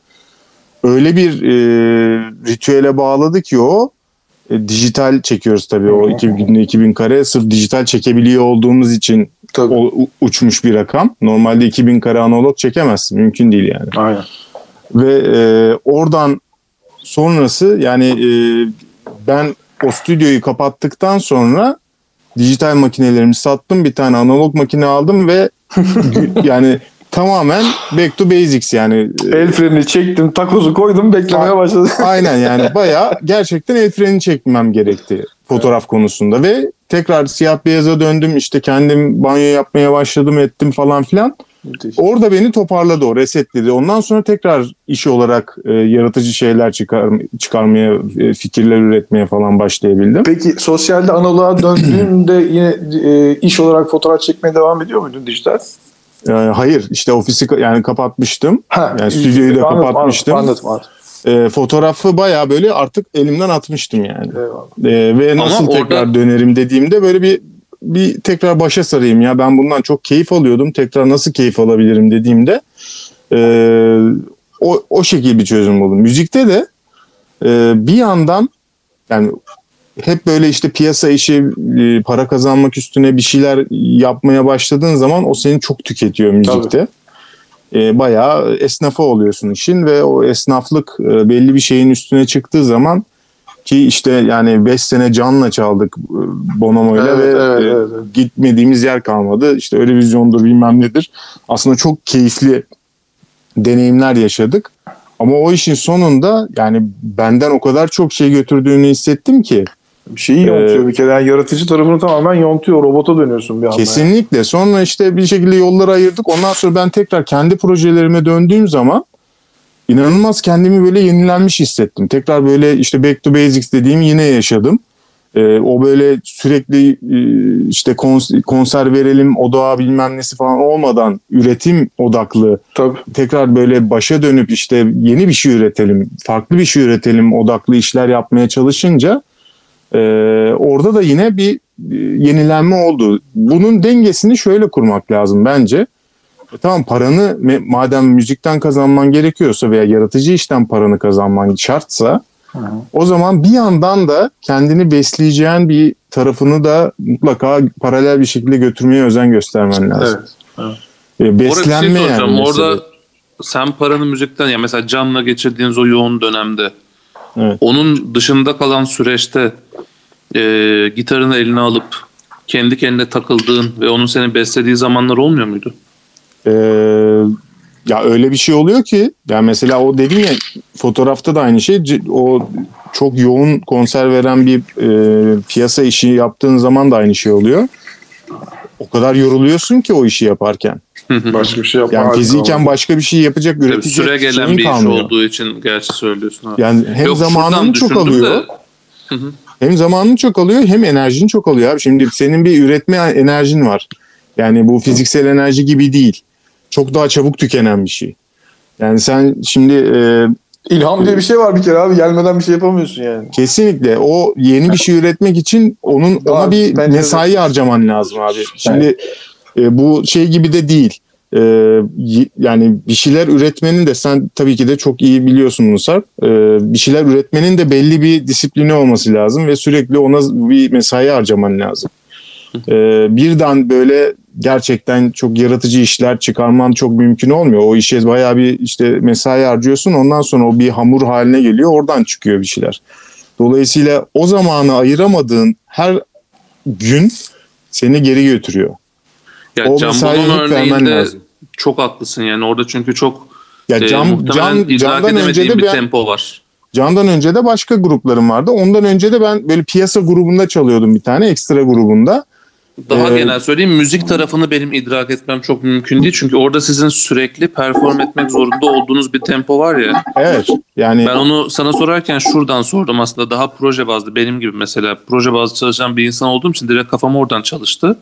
Öyle bir e, ritüele bağladı ki o e, dijital çekiyoruz tabii o iki, günde 2000 kare. Sırf dijital çekebiliyor olduğumuz için Tabii. o, uçmuş bir rakam. Normalde 2000 kare analog çekemezsin. Mümkün değil yani. Aynen. Ve e, oradan sonrası yani e, ben o stüdyoyu kapattıktan sonra dijital makinelerimi sattım. Bir tane analog makine aldım ve yani tamamen back to basics yani. E, El frenini çektim, takozu koydum, beklemeye başladım. Aynen yani bayağı gerçekten el freni çekmem gerekti fotoğraf konusunda ve tekrar siyah beyaza döndüm işte kendim banyo yapmaya başladım ettim falan filan. Müthiş. Orada beni toparladı o resetledi. Ondan sonra tekrar iş olarak e, yaratıcı şeyler çıkar, çıkarmaya, e, fikirler üretmeye falan başlayabildim. Peki sosyalde analoğa döndüğünde yine e, iş olarak fotoğraf çekmeye devam ediyor muydun dijital? E, hayır işte ofisi yani kapatmıştım. Ha, Yani stüdyoyu da anladım, kapatmıştım. Anladım, anladım. E, fotoğrafı bayağı böyle artık elimden atmıştım yani. Eyvallah. E, ve nasıl orada- tekrar dönerim dediğimde böyle bir bir tekrar başa sarayım ya ben bundan çok keyif alıyordum. Tekrar nasıl keyif alabilirim dediğimde e, o, o şekilde bir çözüm buldum. Müzikte de e, bir yandan yani hep böyle işte piyasa işi e, para kazanmak üstüne bir şeyler yapmaya başladığın zaman o seni çok tüketiyor müzikte. E, bayağı esnafa oluyorsun işin ve o esnaflık e, belli bir şeyin üstüne çıktığı zaman ki işte yani 5 sene canla çaldık e, Bonomo'yla Evet, ve evet, e, evet, evet. gitmediğimiz yer kalmadı. İşte öyle vizyondur bilmem nedir. Aslında çok keyifli deneyimler yaşadık. Ama o işin sonunda yani benden o kadar çok şey götürdüğünü hissettim ki şeyi yontuyor bir kere. Yani yaratıcı tarafını tamamen yontuyor. Robota dönüyorsun bir anda. Kesinlikle. Sonra işte bir şekilde yolları ayırdık. Ondan sonra ben tekrar kendi projelerime döndüğüm zaman inanılmaz kendimi böyle yenilenmiş hissettim. Tekrar böyle işte back to basics dediğim yine yaşadım. Ee, o böyle sürekli e, işte kons- konser verelim, odağa bilmem nesi falan olmadan üretim odaklı Tabii. tekrar böyle başa dönüp işte yeni bir şey üretelim, farklı bir şey üretelim odaklı işler yapmaya çalışınca e, orada da yine bir e, yenilenme oldu. Bunun dengesini şöyle kurmak lazım bence. E, tamam paranı madem müzikten kazanman gerekiyorsa veya yaratıcı işten paranı kazanman şartsa o zaman bir yandan da kendini besleyeceğin bir tarafını da mutlaka paralel bir şekilde götürmeye özen göstermen lazım. Evet. E, Orada bir şey beslenme yani. Orada sen paranı müzikten ya mesela canla geçirdiğiniz o yoğun dönemde Evet. onun dışında kalan süreçte e, gitarını eline alıp kendi kendine takıldığın ve onun seni beslediği zamanlar olmuyor muydu? Ee, ya öyle bir şey oluyor ki yani mesela o dedim ya fotoğrafta da aynı şey o çok yoğun konser veren bir e, piyasa işi yaptığın zaman da aynı şey oluyor. O kadar yoruluyorsun ki o işi yaparken. Başka bir şey yapma. Yani fiziken başka bir şey yapacak, Tabii üretecek süre gelen bir iş kalmıyor. olduğu için gerçi söylüyorsun. Ha. Yani hem Yok, zamanını çok alıyor. de- Hem zamanını çok alıyor hem enerjini çok alıyor abi. Şimdi senin bir üretme enerjin var. Yani bu fiziksel enerji gibi değil. Çok daha çabuk tükenen bir şey. Yani sen şimdi e, İlham diye bir şey var bir kere abi. Gelmeden bir şey yapamıyorsun yani. kesinlikle o yeni bir şey üretmek için onun ona bir bence de- mesai harcaman lazım abi. Şimdi e, bu şey gibi de değil. E, yani bir şeyler üretmenin de sen tabii ki de çok iyi biliyorsun bunu Sarp. E, bir şeyler üretmenin de belli bir disiplini olması lazım ve sürekli ona bir mesai harcaman lazım. E, birden böyle gerçekten çok yaratıcı işler çıkarman çok mümkün olmuyor. O işe bayağı bir işte mesai harcıyorsun. Ondan sonra o bir hamur haline geliyor. Oradan çıkıyor bir şeyler. Dolayısıyla o zamanı ayıramadığın her gün seni geri götürüyor. Ya O Can Bonomo örneğinde lazım. çok haklısın yani orada çünkü çok Ya e, can, muhtemelen can, candan önce de bir ben, tempo var. Can'dan önce de başka gruplarım vardı. Ondan önce de ben böyle piyasa grubunda çalıyordum bir tane ekstra grubunda. Daha Ee, genel söyleyeyim müzik tarafını benim idrak etmem çok mümkün değil. Çünkü orada sizin sürekli perform etmek zorunda olduğunuz bir tempo var ya. Evet yani Ben onu sana sorarken şuradan sordum aslında daha proje bazlı benim gibi mesela proje bazlı çalışan bir insan olduğum için direkt kafam oradan çalıştı.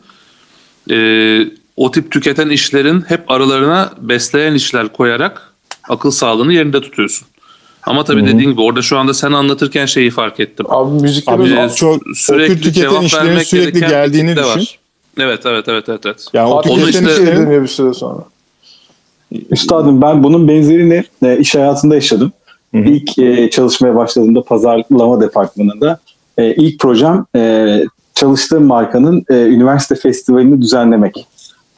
Ee, o tip tüketen işlerin hep aralarına besleyen işler koyarak akıl sağlığını yerinde tutuyorsun. Ama tabii dediğin gibi orada şu anda sen anlatırken şeyi fark ettim. Abi müzikte Abi, böyle çok- sürekli tüketen cevap işlerin vermek sürekli geldiğini düşün. var. Evet evet evet evet evet. yani o tüketen işte- şey işlerin dönüyor bir süre sonra. Üstadım ben bunun benzerini e, iş hayatında yaşadım. Hı hı. İlk e, çalışmaya başladığımda pazarlama departmanında e, ilk projem e, çalıştığım markanın e, üniversite festivalini düzenlemek.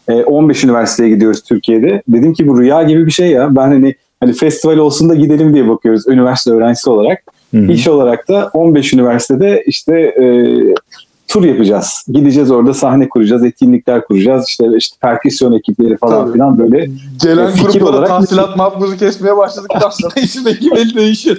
E, 15 üniversiteye gidiyoruz Türkiye'de. Dedim ki bu rüya gibi bir şey ya. Ben hani hani festival olsun da gidelim diye bakıyoruz üniversite öğrencisi olarak. Hı hı. İş olarak da 15 üniversitede işte e, tur yapacağız. Gideceğiz orada sahne kuracağız, etkinlikler kuracağız. İşte işte perküsyon ekipleri falan Tabii. filan böyle Gelen Fikir gruplara olarak- tahsilat mahpuzu kesmeye başladıktan sonra işin ekibi değişiyor.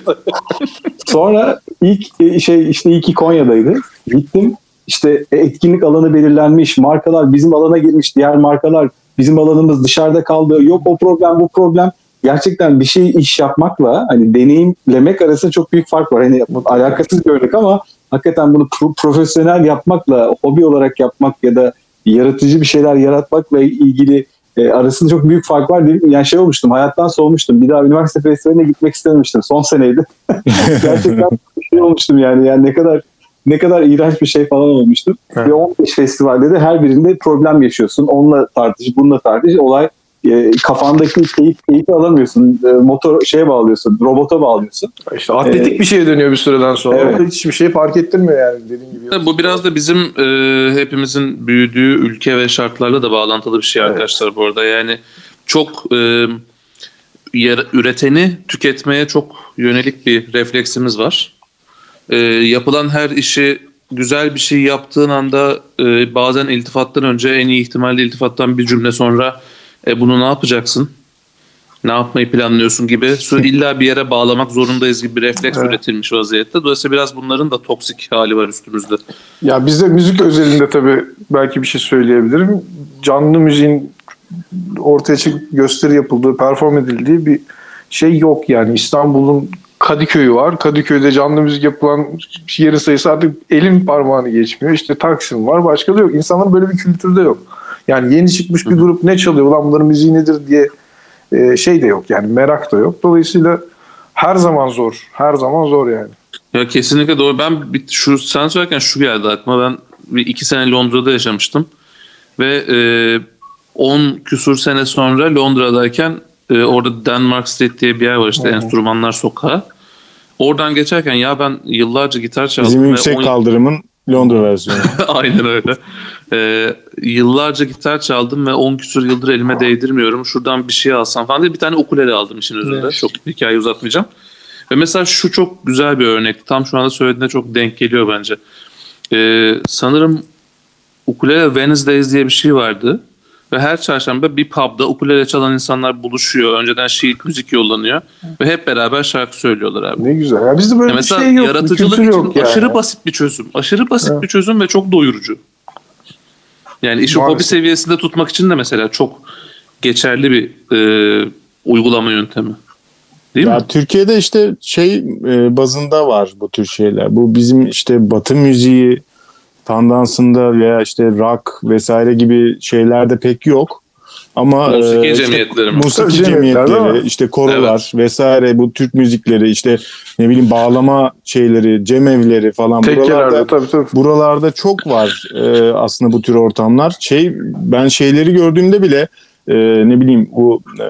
Sonra ilk e, şey işte ki Konya'daydı. Gittim işte e, etkinlik alanı belirlenmiş. Markalar bizim alana girmiş. Diğer markalar bizim alanımız dışarıda kaldı. Yok o problem bu problem. Gerçekten bir şey iş yapmakla hani deneyimlemek arasında çok büyük fark var. Hani alakasız bir örnek ama hakikaten bunu pro- profesyonel yapmakla, hobi olarak yapmak ya da yaratıcı bir şeyler yaratmakla ilgili e, arasında çok büyük fark var. Yani şey olmuştum, hayattan soğumuştum. Bir daha üniversite festivaline gitmek istememiştim. Son seneydi. Gerçekten şey olmuştum yani. Yani ne kadar ne kadar iğrenç bir şey falan olmuştu. Evet. Ve 15 festivalde de her birinde problem yaşıyorsun. Onunla tartış, bununla tartış. Olay e, kafandaki keyif, keyfi alamıyorsun. E, motor şeye bağlıyorsun, robota bağlıyorsun. İşte atletik bir şeye dönüyor bir süreden sonra. Evet. Hiçbir şey fark ettirmiyor yani dediğin gibi. Bu biraz da bizim e, hepimizin büyüdüğü ülke ve şartlarla da bağlantılı bir şey Evet. arkadaşlar bu arada. Yani çok e, yer- üreteni tüketmeye çok yönelik bir refleksimiz var. E, yapılan her işi güzel bir şey yaptığın anda e, bazen iltifattan önce en iyi ihtimalle iltifattan bir cümle sonra e, bunu ne yapacaksın? Ne yapmayı planlıyorsun gibi illa bir yere bağlamak zorundayız gibi bir refleks Evet. üretilmiş vaziyette. Dolayısıyla biraz bunların da toksik hali var üstümüzde. Ya bizde müzik özelinde tabii belki bir şey söyleyebilirim. Canlı müziğin ortaya çıkıp gösteri yapıldığı, perform edildiği bir şey yok yani. İstanbul'un Kadıköy'ü var. Kadıköy'de canlı müzik yapılan yerin sayısı artık elin parmağını geçmiyor. İşte Taksim var. Başka da yok. İnsanların böyle bir kültürü de yok. Yani yeni çıkmış bir grup ne çalıyor? Ulan bunların müziği nedir diye e, şey de yok yani. Merak da yok. Dolayısıyla her zaman zor. Her zaman zor yani. Ya kesinlikle doğru. Ben bir, şu sen söylerken şu geldi aklıma. Ben bir iki sene Londra'da yaşamıştım. Ve e, 10 küsur sene sonra Londra'dayken e, orada Denmark Street diye bir yer var işte hı. enstrümanlar sokağı. Oradan geçerken ya ben yıllarca gitar çaldım. Bizim ve yüksek on- kaldırımın Londra versiyonu. Aynen öyle. Ee, yıllarca gitar çaldım ve 10 küsur yıldır elime değdirmiyorum. Şuradan bir şey alsam falan diye bir tane ukulele aldım işin özünde. Evet. Çok hikaye uzatmayacağım. Ve mesela şu çok güzel bir örnek. Tam şu anda söylediğinde çok denk geliyor bence. Ee, sanırım ukulele Wednesdays diye bir şey vardı. Ve her çarşamba bir pub'da ukulele çalan insanlar buluşuyor. Önceden şiit müzik yollanıyor. Ve hep beraber şarkı söylüyorlar abi. Ne güzel. Ya bizde böyle Ya bir şey yok. yaratıcılık için yok yani. aşırı basit bir çözüm. Aşırı basit Evet. bir çözüm ve çok doyurucu. Yani işi Maalesef. hobi seviyesinde tutmak için de mesela çok geçerli bir e, uygulama yöntemi. Değil ya mi? Türkiye'de işte şey e, bazında var bu tür şeyler. Bu bizim işte Batı müziği tandansında veya işte rock vesaire gibi şeylerde pek yok. Ama Musiki e, cemiyetleri mi? Musiki cemiyetleri, mi? işte korolar vesaire bu Türk müzikleri işte ne bileyim bağlama şeyleri, cemevleri falan buralarda Tekkelerde tabii tabii. buralarda çok var e, aslında bu tür ortamlar. Şey ben şeyleri gördüğümde bile e, ne bileyim bu e,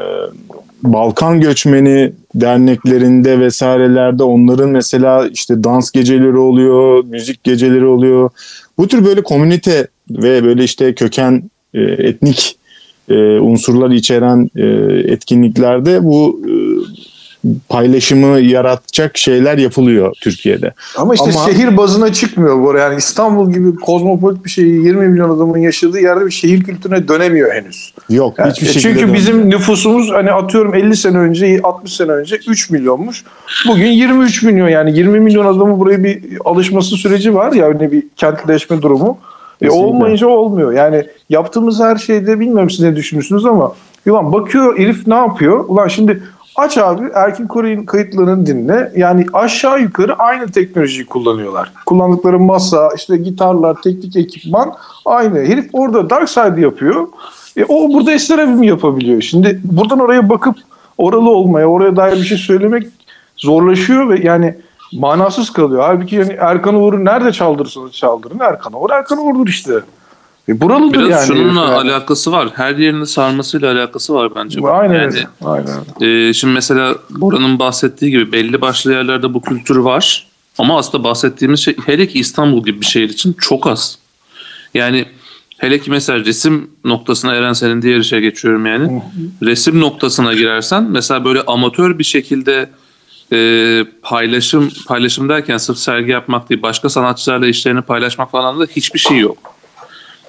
Balkan göçmeni derneklerinde vesairelerde onların mesela işte dans geceleri oluyor, müzik geceleri oluyor. Bu tür böyle komünite ve böyle işte köken e, etnik e, unsurlar içeren e, etkinliklerde bu e, paylaşımı yaratacak şeyler yapılıyor Türkiye'de. Ama işte Ama- şehir bazına çıkmıyor bu. Yani İstanbul gibi kozmopolit bir şehir 20 milyon adamın yaşadığı yerde bir şehir kültürüne dönemiyor henüz. Yok Yani, hiçbir e, şekilde. çünkü dönmüyor. bizim nüfusumuz hani atıyorum 50 sene önce 60 sene önce 3 milyonmuş. Bugün 23 milyon yani 20 milyon adamın buraya bir alışması süreci var ya hani bir kentleşme durumu. E, olmayınca olmuyor. Yani yaptığımız her şeyde bilmiyorum siz ne düşünürsünüz ama ulan bakıyor herif ne yapıyor? Ulan şimdi aç abi Erkin Koray'ın kayıtlarını dinle. Yani aşağı yukarı aynı teknolojiyi kullanıyorlar. Kullandıkları masa, işte gitarlar, teknik ekipman aynı. Herif orada Dark Side yapıyor. E, o burada Esterebi yapabiliyor? Şimdi buradan oraya bakıp oralı olmaya, oraya dair bir şey söylemek zorlaşıyor ve yani manasız kalıyor. Halbuki yani Erkan Uğur'u nerede çaldırırsanız çaldırın Erkan Uğur Erkan Uğur'dur işte. E buralıdır Biraz yani. şununla yani. alakası var. Her yerini sarmasıyla alakası var bence. Aynen yani, öyle. Aynen e, şimdi mesela Bora'nın bahsettiği gibi belli başlı yerlerde bu kültür var. Ama aslında bahsettiğimiz şey hele ki İstanbul gibi bir şehir için çok az. Yani hele ki mesela resim noktasına Eren senin diğer işe geçiyorum yani. Resim noktasına girersen mesela böyle amatör bir şekilde e, paylaşım paylaşım derken sırf sergi yapmak değil başka sanatçılarla işlerini paylaşmak falan da hiçbir şey yok.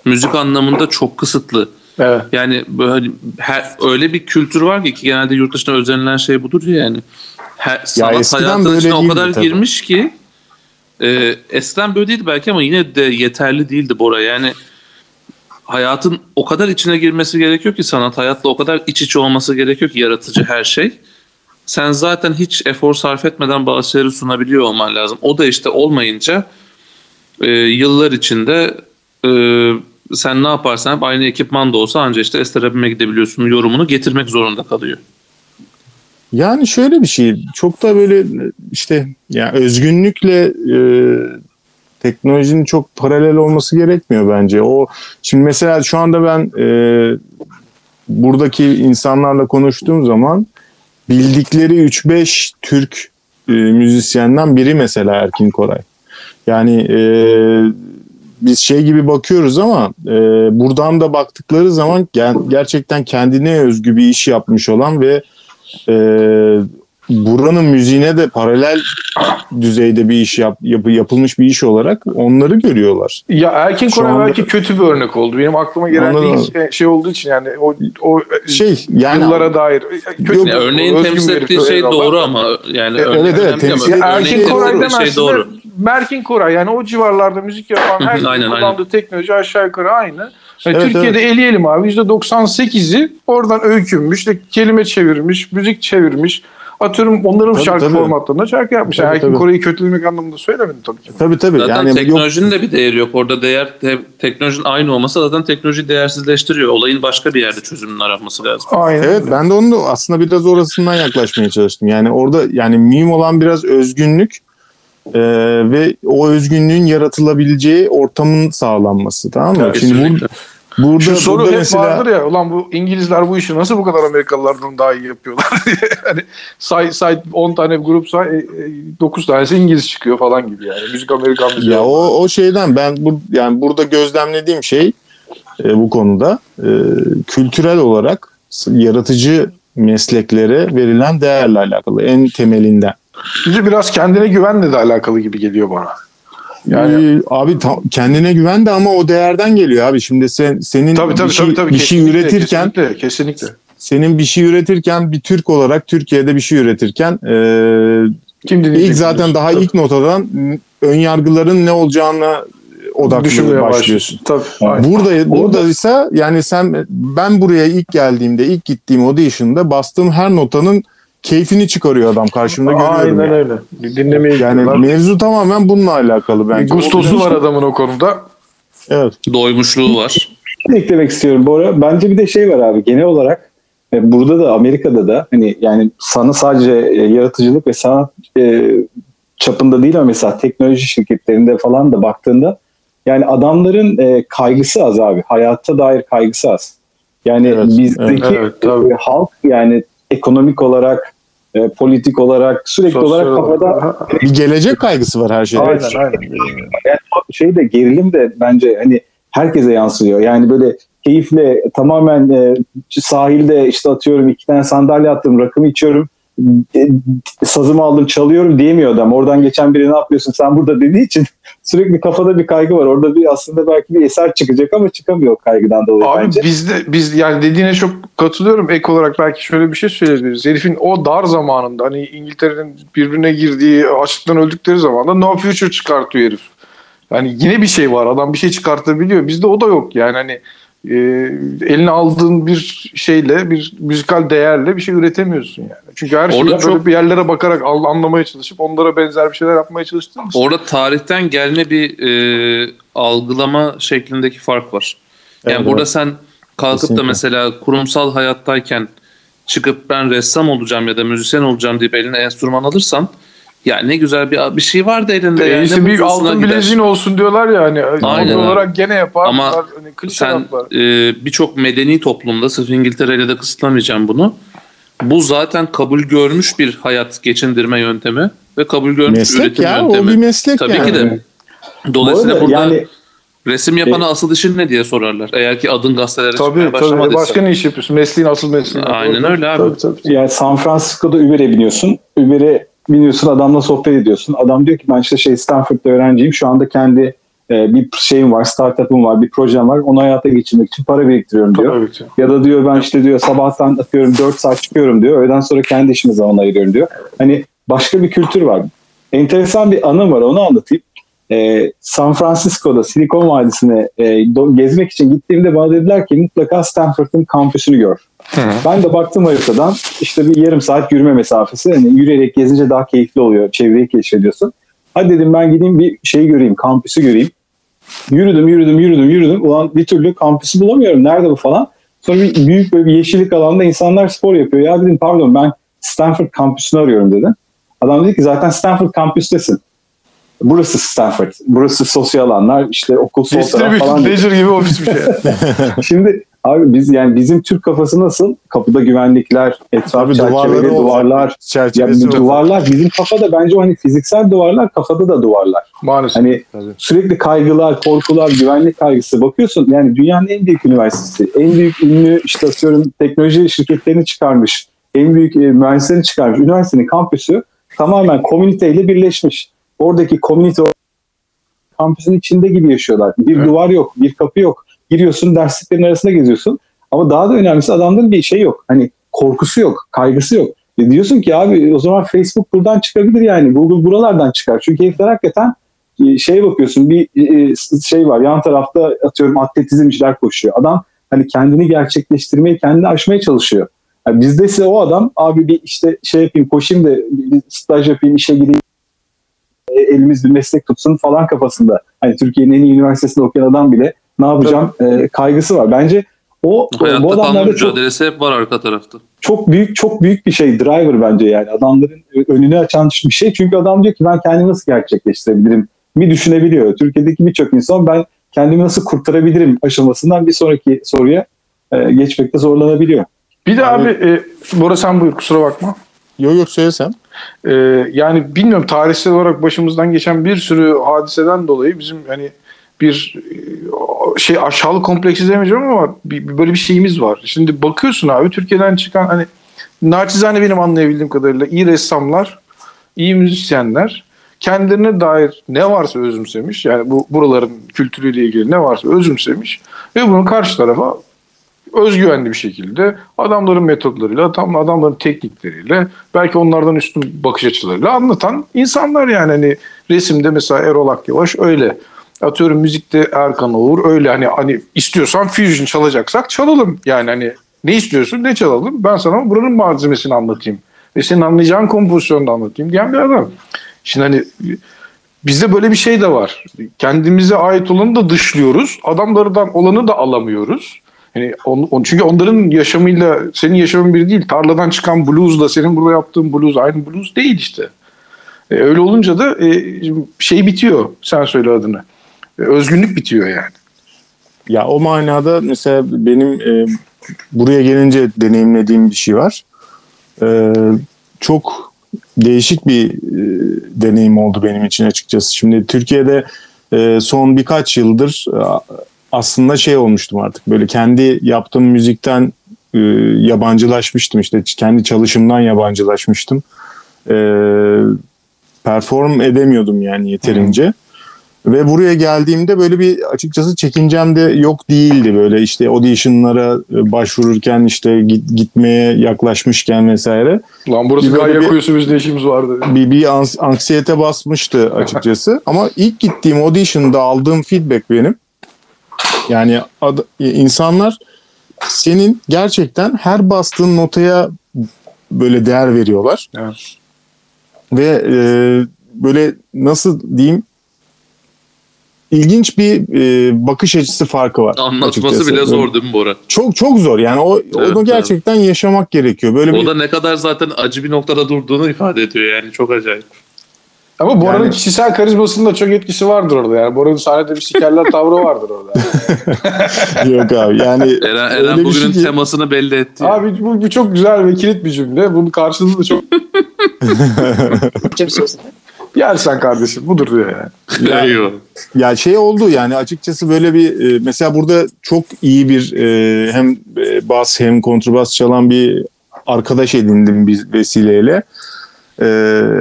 Müzik anlamında çok kısıtlı. Evet. Yani böyle her, öyle bir kültür var ki, ki genelde yurt dışında özenilen şey budur ya yani. Her, sanat eskiden hayatının içine o kadar tabii. girmiş ki e, eskiden böyle değildi belki ama yine de yeterli değildi Bora. Yani hayatın o kadar içine girmesi gerekiyor ki sanat hayatla o kadar iç içe olması gerekiyor ki yaratıcı her şey. Sen zaten hiç efor sarf etmeden bazı şeyleri sunabiliyor olman lazım. O da işte olmayınca e, yıllar içinde e, sen ne yaparsan aynı ekipman da olsa anca işte Esterabim'e gidebiliyorsun yorumunu getirmek zorunda kalıyor. Yani şöyle bir şey çok da böyle işte ya özgünlükle e, teknolojinin çok paralel olması gerekmiyor bence. O şimdi mesela şu anda ben e, buradaki insanlarla konuştuğum zaman bildikleri 3-5 Türk e, müzisyenden biri mesela Erkin Koray. Yani e, biz şey gibi bakıyoruz ama e, buradan da baktıkları zaman gen- gerçekten kendine özgü bir iş yapmış olan ve e, buranın müziğine de paralel düzeyde bir iş yap, yapı, yapılmış bir iş olarak onları görüyorlar. Ya Erkin Koray anda- belki kötü bir örnek oldu. Benim aklıma gelen Anladım. ilk şey- şey olduğu için yani o, o Şey yani yıllara dair. Kötü Yok, örneğin temsil ettiği şey doğru ama yani E, evet, evet, temsil- Erkin Koray ettiği demezsin şey doğru. de Merkin Koray yani o civarlarda müzik yapan her Aynen, kullandığı teknoloji aşağı yukarı aynı. Yani Evet, Türkiye'de eleyelim abi %98'i oradan öykünmüş, kelime çevirmiş, müzik çevirmiş. Atıyorum onların Tabii, şarkı tabii. formatlarında şarkı yapmış. Tabii, Yani Erkin tabii. Koray'ı kötülemek anlamında söylemedim tabii ki. tabii tabii Zaten yani yok teknolojinin de bir değeri yok. Orada değer te- teknolojinin aynı olması zaten teknolojiyi değersizleştiriyor. Olayın başka bir yerde çözümünün aranması lazım. Aynen. Evet ben de onu da aslında biraz orasından yaklaşmaya çalıştım. Yani orada yani mühim olan biraz özgünlük e, ve o özgünlüğün yaratılabileceği ortamın sağlanması tamam mı? Şimdi Kesinlikle. Bur- burada, Şu soru burada hep mesela vardır ya ulan bu İngilizler bu işi nasıl bu kadar Amerikalılardan daha iyi yapıyorlar diye. hani say, say 10 tane grup say 9 tanesi İngiliz çıkıyor falan gibi yani. Müzik Amerikan müziği. ya o o şeyden ben bu yani burada gözlemlediğim şey e, bu konuda e, kültürel olarak yaratıcı mesleklere verilen değerle alakalı en temelinden. De biraz kendine güvenle de alakalı gibi geliyor bana. Yani Ee, abi ta- kendine güven de ama o değerden geliyor abi. Şimdi sen senin tabii tabii bir şey, tabii tabii bir şey kesinlikle, üretirken kesinlikle, kesinlikle. senin bir şey üretirken bir Türk olarak Türkiye'de bir şey üretirken e, Kim ilk zaten daha Tabii. ilk notadan ön yargıların ne olacağına odaklı başlıyorsun. Tabii. aynen. Burada burada ise yani sen ben buraya ilk geldiğimde ilk gittiğim audition'da bastığım her notanın keyfini çıkarıyor adam karşımda görüyorum. Aynen yani. öyle. Dinlemeye Yani gidiyorlar. mevzu tamamen bununla alakalı bence. gustosu var adamın o konuda. Evet. Doymuşluğu var. Ne eklemek istiyorum Bora. Bence bir de şey var abi genel olarak e, burada da Amerika'da da hani yani sana sadece e, yaratıcılık ve sanat e, çapında değil ama mesela teknoloji şirketlerinde falan da baktığında yani adamların e, kaygısı az abi. Hayata dair kaygısı az. Yani Evet, bizdeki evet, tabii. e, halk yani ekonomik olarak e, politik olarak sürekli Sosyal olarak kafada. Bir gelecek kaygısı var her şeyde. Aynen aynen. yani şey de gerilim de bence hani herkese yansıyor. Yani böyle keyifle tamamen e, sahilde işte atıyorum iki tane sandalye attım rakımı içiyorum. E, sazımı aldım çalıyorum diyemiyor adam. Oradan geçen biri ne yapıyorsun sen burada dediği için sürekli kafada bir kaygı var. Orada bir aslında belki bir eser çıkacak ama çıkamıyor kaygıdan dolayı Abi bence. bizde biz yani dediğine çok katılıyorum. Ek olarak belki şöyle bir şey söyleyebiliriz. Herifin o dar zamanında hani İngiltere'nin birbirine girdiği açlıktan öldükleri zamanda No Future çıkartıyor herif. Yani yine bir şey var. Adam bir şey çıkartabiliyor. Bizde o da yok. Yani hani e, eline aldığın bir şeyle, bir müzikal değerle bir şey üretemiyorsun yani. Çünkü her şeyi çok- bir yerlere bakarak al- anlamaya çalışıp onlara benzer bir şeyler yapmaya çalıştığın için. Orada tarihten gelme bir e, algılama şeklindeki fark var. Yani Evet, burada sen kalkıp da Kesinlikle. mesela kurumsal hayattayken çıkıp ben ressam olacağım ya da müzisyen olacağım deyip eline enstrüman alırsan ya ne güzel bir bir şey vardı elinde. E, yani, işte ne bir altın gider. bileziğin olsun diyorlar ya hani. Aynen olarak gene yapar. Ama hani Sen e, birçok medeni toplumda sırf İngiltere'yle de kısıtlamayacağım bunu. Bu zaten kabul görmüş bir hayat geçindirme yöntemi ve kabul görmüş Meslek üretim ya yöntemi. o bir meslek Tabii yani. ki de. Bu Dolayısıyla arada burada yani resim yapana asıl işin ne diye sorarlar. Eğer ki adın gazetelere Tabii çıkmaya tabii. başlamadıysa. Başka ne iş yapıyorsun? Mesleğin asıl mesleğin. Aynen öyle abi. Tabii, tabii. Yani San Francisco'da Uber'e biniyorsun. Uber'e biniyorsun adamla sohbet ediyorsun. Adam diyor ki ben işte şey Stanford'da öğrenciyim. Şu anda kendi e, bir şeyim var, startup'ım var, bir projem var. Onu hayata geçirmek için para biriktiriyorum diyor. Tabii ki. Ya da diyor ben işte diyor sabahtan atıyorum 4 saat çıkıyorum diyor. Öğleden sonra kendi işime zaman ayırıyorum diyor. Hani başka bir kültür var. Enteresan bir anım var onu anlatayım. Ee, San Francisco'da Silikon Vadisi'ne e, do- gezmek için gittiğimde bana dediler ki mutlaka Stanford'ın kampüsünü gör. Ben de baktım haritadan işte bir yarım saat yürüme mesafesi. Hani yürüyerek gezince daha keyifli oluyor. Çevreyi keşfediyorsun. Hadi dedim ben gideyim bir şey göreyim, kampüsü göreyim. Yürüdüm, yürüdüm, yürüdüm, yürüdüm. Ulan bir türlü kampüsü bulamıyorum. Nerede bu falan. Sonra bir büyük böyle bir yeşillik alanda insanlar spor yapıyor. Ya dedim pardon ben Stanford kampüsünü arıyorum dedi. Adam dedi ki zaten Stanford kampüstesin. Burası Stanford. Burası sosyal alanlar, işte okul sol taraf falan. ledger gibi ofis bir şey. Şimdi abi biz yani bizim Türk kafası nasıl? Kapıda güvenlikler, etraf Tabii çerçeveli duvarları duvarlar. duvarlar. Ya Çerçevesi yok. duvarlar bizim kafada bence hani fiziksel duvarlar kafada da duvarlar. Maalesef. Hani Tabii. sürekli kaygılar, korkular, güvenlik kaygısı. Bakıyorsun yani dünyanın en büyük üniversitesi, en büyük ünlü işte atıyorum teknoloji şirketlerini çıkarmış, en büyük e, mühendislerini çıkarmış. Üniversitenin kampüsü tamamen komüniteyle birleşmiş. Oradaki komünite kampüsün içinde gibi yaşıyorlar. Bir Evet. duvar yok, bir kapı yok. Giriyorsun, dersliklerin arasında geziyorsun. Ama daha da önemlisi adamların bir şey yok. Hani korkusu yok, kaygısı yok. E diyorsun ki abi o zaman Facebook buradan çıkabilir yani. Google buralardan çıkar. Çünkü herifler hakikaten e, şeye bakıyorsun bir e, şey var yan tarafta atıyorum atletizmciler koşuyor. Adam hani kendini gerçekleştirmeye, kendini aşmaya çalışıyor. Yani bizde ise o adam abi bir işte şey yapayım koşayım da bir staj yapayım işe gireyim e, elimiz bir meslek tutsun falan kafasında. Hani Türkiye'nin en iyi üniversitesinde okuyan adam bile ne yapacağım e, kaygısı var. Bence o Hayatta bu adamlarda çok mücadelesi hep var arka tarafta. çok büyük çok büyük bir şey driver bence yani adamların önünü açan bir şey çünkü adam diyor ki ben kendimi nasıl gerçekleştirebilirim mi düşünebiliyor. Türkiye'deki birçok insan ben kendimi nasıl kurtarabilirim aşamasından bir sonraki soruya e, geçmekte zorlanabiliyor. Bir de Abi- abi, e, Bora sen buyur kusura bakma. Yok yok söylesem. E, yani bilmiyorum tarihsel olarak başımızdan geçen bir sürü hadiseden dolayı bizim hani bir e, şey aşağılık kompleksi demeyeceğim ama bir- böyle bir şeyimiz var. Şimdi bakıyorsun abi Türkiye'den çıkan hani naçizane benim anlayabildiğim kadarıyla iyi ressamlar, iyi müzisyenler kendilerine dair ne varsa özümsemiş. Yani bu buraların kültürüyle ilgili ne varsa özümsemiş ve bunu karşı tarafa özgüvenli bir şekilde adamların metodlarıyla, adam, adamların teknikleriyle, belki onlardan üstün bakış açılarıyla anlatan insanlar yani hani resimde mesela Erol Akyavaş öyle. Atıyorum müzikte Erkan Oğur öyle hani hani istiyorsan fusion çalacaksak çalalım. Yani hani ne istiyorsun ne çalalım ben sana buranın malzemesini anlatayım. Ve senin anlayacağın kompozisyonu da anlatayım diyen bir adam. Şimdi hani bizde böyle bir şey de var. Kendimize ait olanı da dışlıyoruz. Adamlardan olanı da alamıyoruz. Yani on, on- çünkü onların yaşamıyla senin yaşamın bir değil. Tarladan çıkan bluesla senin burada yaptığın blues aynı blues değil işte. E, öyle olunca da e, şey bitiyor. Sen söyle adını. E, özgünlük bitiyor yani. Ya o manada mesela benim e, buraya gelince deneyimlediğim bir şey var. E, çok değişik bir e, deneyim oldu benim için açıkçası. Şimdi Türkiye'de e, son birkaç yıldır e, aslında şey olmuştum artık böyle kendi yaptığım müzikten e, yabancılaşmıştım işte kendi çalışımdan yabancılaşmıştım. E, perform edemiyordum yani yeterince. Ve buraya geldiğimde böyle bir açıkçası çekincem de yok değildi. Böyle işte auditionlara e, başvururken işte git, gitmeye yaklaşmışken vesaire. Lan burası Gayya kuyusu bizde işimiz vardı. Bir, bir ans- anksiyete basmıştı açıkçası. Ama ilk gittiğim audition'da aldığım feedback benim. Yani ad- insanlar senin gerçekten her bastığın notaya böyle değer veriyorlar. Evet. Ve e, böyle nasıl diyeyim ilginç bir e, bakış açısı farkı var. Anlatması açıkçası. bile zor değil mi Bora? Çok çok zor. Yani o Evet, onu gerçekten yaşamak gerekiyor. Böyle O bir da ne kadar zaten acı bir noktada durduğunu ifade ediyor yani çok acayip. Ama Bora'nın Yani- kişisel karizmasının da çok etkisi vardır orada yani. Bora'nın sahnede bir sikerler tavrı vardır orada. yok abi. Yani Eren, Eren bugünün şey ki- temasını belli etti. Abi bu, bu çok güzel ve kilit bir cümle. Bunun karşılığı da çok gel sen kardeşim budur diyor yani. Ya- Eyvah. Ya şey oldu yani açıkçası böyle bir e, mesela burada çok iyi bir e, hem e, bas hem kontrbas çalan bir arkadaş edindim bir vesileyle. E,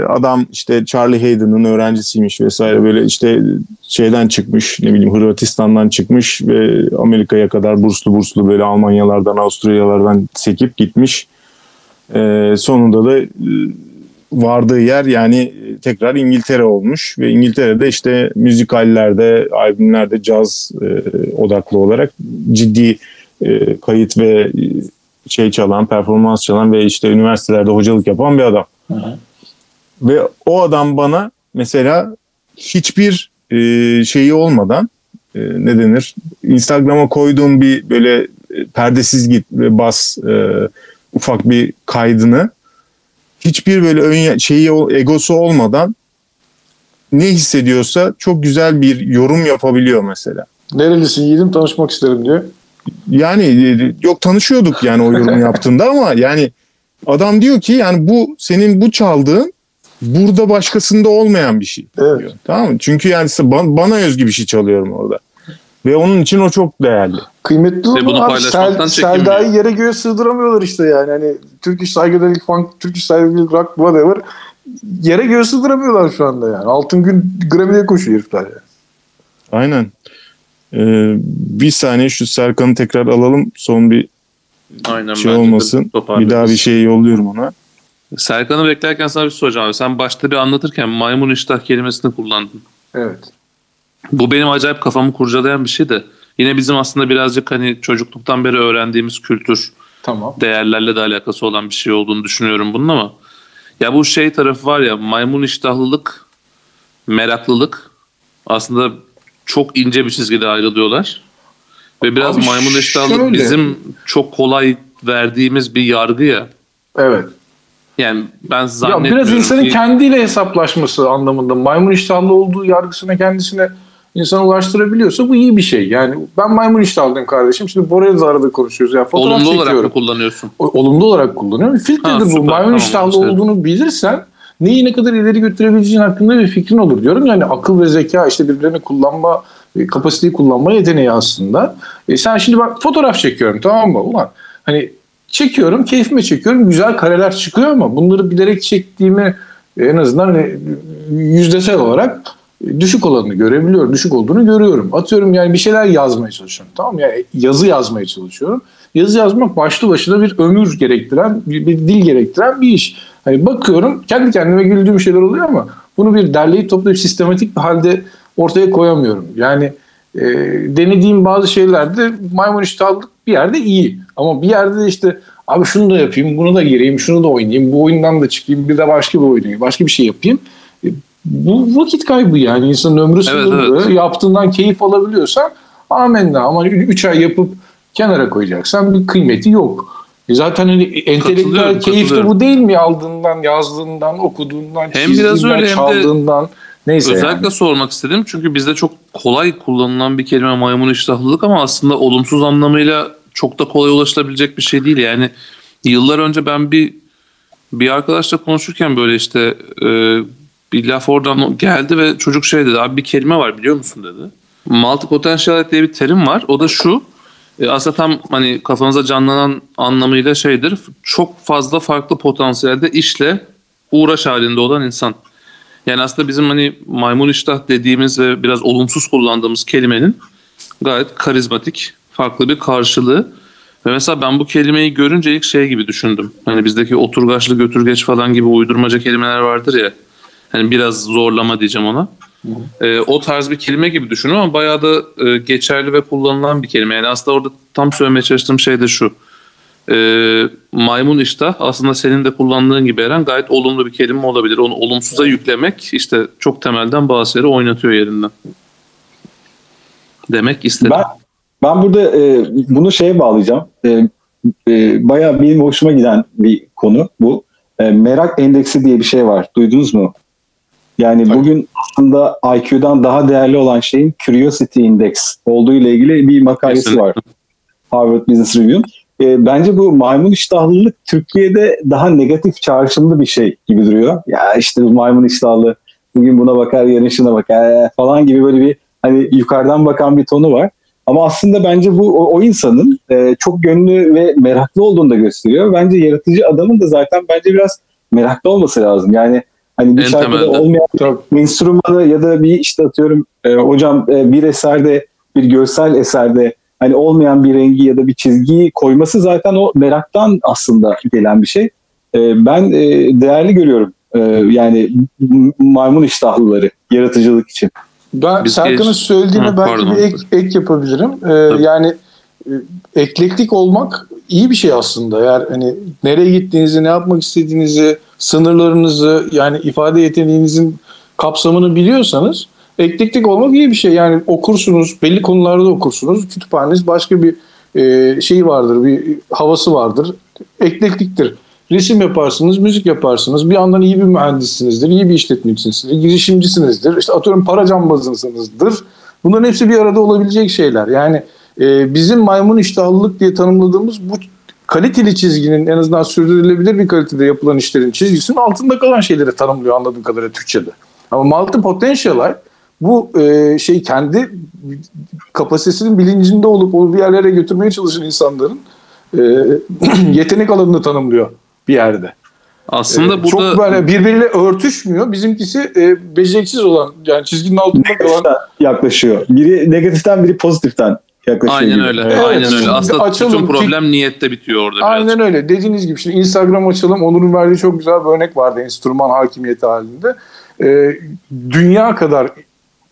adam işte Charlie Hayden'ın öğrencisiymiş vesaire böyle işte şeyden çıkmış ne bileyim Hırvatistan'dan çıkmış ve Amerika'ya kadar burslu burslu böyle Almanyalardan Avusturyalardan sekip gitmiş. E, sonunda da e, vardığı yer yani tekrar İngiltere olmuş ve İngiltere'de işte müzikallerde, albümlerde caz e, odaklı olarak ciddi e, kayıt ve e, şey çalan, performans çalan ve işte üniversitelerde hocalık yapan bir adam. Ve o adam bana mesela hiçbir e, şeyi olmadan e, ne denir? Instagram'a koyduğum bir böyle e, perdesiz git ve bas e, ufak bir kaydını hiçbir böyle ön şeyi egosu olmadan ne hissediyorsa çok güzel bir yorum yapabiliyor mesela. Nerelisin yiğidim tanışmak isterim diyor. Yani e, yok tanışıyorduk yani o yorumu yaptığında ama yani adam diyor ki yani bu senin bu çaldığın burada başkasında olmayan bir şey. Evet. diyor. Tamam mı? Çünkü yani ba- bana özgü bir şey çalıyorum orada. Ve onun için o çok değerli. Kıymetli Ve bunu olan abi paylaşmaktan Sel. Selda'yı yere göğe sığdıramıyorlar işte yani. Hani Turkish Psychedelic Funk, Turkish Psychedelic Rock whatever yere göğe sığdıramıyorlar şu anda yani. Altın gün Grammy'de koşuyor herifler yani. Aynen. Ee, bir saniye şu Serkan'ı tekrar alalım. Son bir Aynen şey olmasın. Bir daha bir şey yolluyorum ona. Serkan'ı beklerken sana bir soracağım abi. Sen başta bir anlatırken maymun iştah kelimesini kullandın. Evet. Bu benim acayip kafamı kurcalayan bir şey de. Yine bizim aslında birazcık hani çocukluktan beri öğrendiğimiz kültür Tamam. değerlerle de alakası olan bir şey olduğunu düşünüyorum bunun ama ya bu şey tarafı var ya maymun iştahlılık, meraklılık aslında çok ince bir çizgide ayrılıyorlar. Ve biraz Abi maymun şöyle. bizim çok kolay verdiğimiz bir yargı ya. Evet. Yani ben Ya zannetmiyorum biraz insanın ki... kendiyle hesaplaşması anlamında maymun iştahlı olduğu yargısına kendisine insan ulaştırabiliyorsa bu iyi bir şey. Yani ben maymun iştahlıyım kardeşim. Şimdi Bora'yla da arada konuşuyoruz. Ya fotoğraf Olumlu olarak çekiyorum. mı kullanıyorsun? O- olumlu olarak kullanıyorum. Filtredir Ha, bu. süper, Maymun tamam, iştahlı güzel. olduğunu bilirsen neyi ne kadar ileri götürebileceğin hakkında bir fikrin olur diyorum. Yani akıl ve zeka işte birbirlerini kullanma, kapasiteyi kullanma yeteneği aslında. E sen şimdi bak fotoğraf çekiyorum tamam mı? Ulan hani çekiyorum, keyfime çekiyorum. Güzel kareler çıkıyor ama bunları bilerek çektiğimi e, en azından hani yüzdesel olarak e, düşük olanını görebiliyorum. Düşük olduğunu görüyorum. Atıyorum yani bir şeyler yazmaya çalışıyorum. Tamam? Yani yazı yazmaya çalışıyorum. Yazı yazmak başlı başına bir ömür gerektiren, bir, bir dil gerektiren bir iş. Hani bakıyorum kendi kendime güldüğüm şeyler oluyor ama bunu bir derleyip toplayıp sistematik bir halde ortaya koyamıyorum. Yani e, denediğim bazı şeylerde maymun iştahlılık bir yerde iyi. Ama bir yerde de işte abi şunu da yapayım, bunu da gireyim, şunu da oynayayım, bu oyundan da çıkayım, bir de başka bir oynayayım, başka bir şey yapayım. E, bu vakit kaybı yani insanın ömrü sınırlı. evet. Yaptığından keyif alabiliyorsan amenna ama 3 ay yapıp kenara koyacaksan bir kıymeti yok. E zaten hani entelektüel keyif de bu değil mi? Aldığından, yazdığından, okuduğundan, Hem biraz çizdiğinden, öyle hem de çaldığından. Neyse Özellikle yani. sormak istedim çünkü bizde çok kolay kullanılan bir kelime maymun iştahlılık ama aslında olumsuz anlamıyla çok da kolay ulaşılabilecek bir şey değil. Yani yıllar önce ben bir bir arkadaşla konuşurken böyle işte e, bir laf oradan geldi ve çocuk şey dedi abi bir kelime var biliyor musun dedi. Multi potentiality diye bir terim var. O da şu E, aslında tam hani kafanıza canlanan anlamıyla şeydir. Çok fazla farklı potansiyelde işle uğraş halinde olan insan. Yani aslında bizim hani maymun iştah dediğimiz ve biraz olumsuz kullandığımız kelimenin gayet karizmatik, farklı bir karşılığı. Ve mesela ben bu kelimeyi görünce ilk şey gibi düşündüm. Hani bizdeki oturgaçlı götürgeç falan gibi uydurmaca kelimeler vardır ya. Hani biraz zorlama diyeceğim ona. Ee, o tarz bir kelime gibi düşünün ama bayağı da e, geçerli ve kullanılan bir kelime. Yani aslında orada tam söylemeye çalıştığım şey de şu. Ee, maymun iştah aslında senin de kullandığın gibi Eren gayet olumlu bir kelime olabilir. Onu olumsuza yüklemek işte çok temelden bazı şeyleri oynatıyor yerinden. Demek istedim. Ben ben burada e, bunu şeye bağlayacağım. E, e, bayağı benim hoşuma giden bir konu bu. E, merak endeksi diye bir şey var. Duydunuz mu? Yani Tabii. bugün aslında IQ'dan daha değerli olan şeyin Curiosity Index olduğu ile ilgili bir makalesi Kesinlikle. var. Harvard Business Review'un. E, bence bu maymun iştahlılık Türkiye'de daha negatif çağrışımlı bir şey gibi duruyor. Ya işte bu maymun iştahlı bugün buna bakar yarın şuna bakar falan gibi böyle bir hani yukarıdan bakan bir tonu var. Ama aslında bence bu o, o insanın e, çok gönlü ve meraklı olduğunu da gösteriyor. Bence yaratıcı adamın da zaten bence biraz meraklı olması lazım. Yani hani bir En şarkıda temelde. olmayan Tabii. enstrümanı ya da bir işte atıyorum e, hocam e, bir eserde bir görsel eserde hani olmayan bir rengi ya da bir çizgiyi koyması zaten o meraktan aslında gelen bir şey. E, ben e, değerli görüyorum e, yani maymun iştahlıları yaratıcılık için. Ben Biz Serkan'ın geç- söylediğine Hı, belki pardon. bir ek, ek yapabilirim. Ee, Tabii. yani e, eklektik olmak iyi bir şey aslında. Yani hani nereye gittiğinizi, ne yapmak istediğinizi, sınırlarınızı yani ifade yeteneğinizin kapsamını biliyorsanız eklektik olmak iyi bir şey. Yani okursunuz, belli konularda okursunuz. Kütüphaneniz başka bir e, şey vardır, bir havası vardır. Eklektiktir. Resim yaparsınız, müzik yaparsınız. Bir yandan iyi bir mühendissinizdir, iyi bir işletmecisinizdir, girişimcisinizdir. İşte atıyorum para cambazınızdır. Bunların hepsi bir arada olabilecek şeyler. Yani e, bizim maymun iştahlılık diye tanımladığımız bu kaliteli çizginin en azından sürdürülebilir bir kalitede yapılan işlerin çizgisinin altında kalan şeyleri tanımlıyor anladığım kadarıyla Türkçe'de. Ama multi potentialite bu e, şey kendi kapasitesinin bilincinde olup onu bir yerlere götürmeye çalışan insanların e, yetenek alanını tanımlıyor bir yerde. Aslında Ee, burada çok böyle birbiriyle örtüşmüyor. Bizimkisi e, beceriksiz olan yani çizginin altında kalan Negatiften yaklaşıyor. Biri negatiften biri pozitiften yaklaşıyor. aynen gibi. öyle. Evet, aynen öyle. Aslında açalım bütün ki- problem niyette bitiyor orada biraz. Aynen öyle. Dediğiniz gibi şimdi Instagram açalım. Onur'un verdiği çok güzel bir örnek vardı enstrüman hakimiyeti halinde. Ee, dünya kadar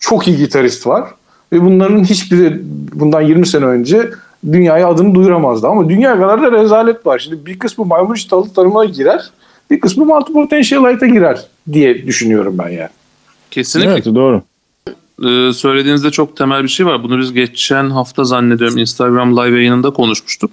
çok iyi gitarist var. Ve bunların hiçbiri bundan 20 sene önce dünyaya adını duyuramazdı. Ama dünya kadar da rezalet var. Şimdi bir kısmı maymun iştahlı tanımına girer. Bir kısmı multi potentialite'a girer diye düşünüyorum ben yani. Kesinlikle. Evet doğru. Ee, söylediğinizde çok temel bir şey var. Bunu biz geçen hafta zannediyorum Instagram live yayınında konuşmuştuk.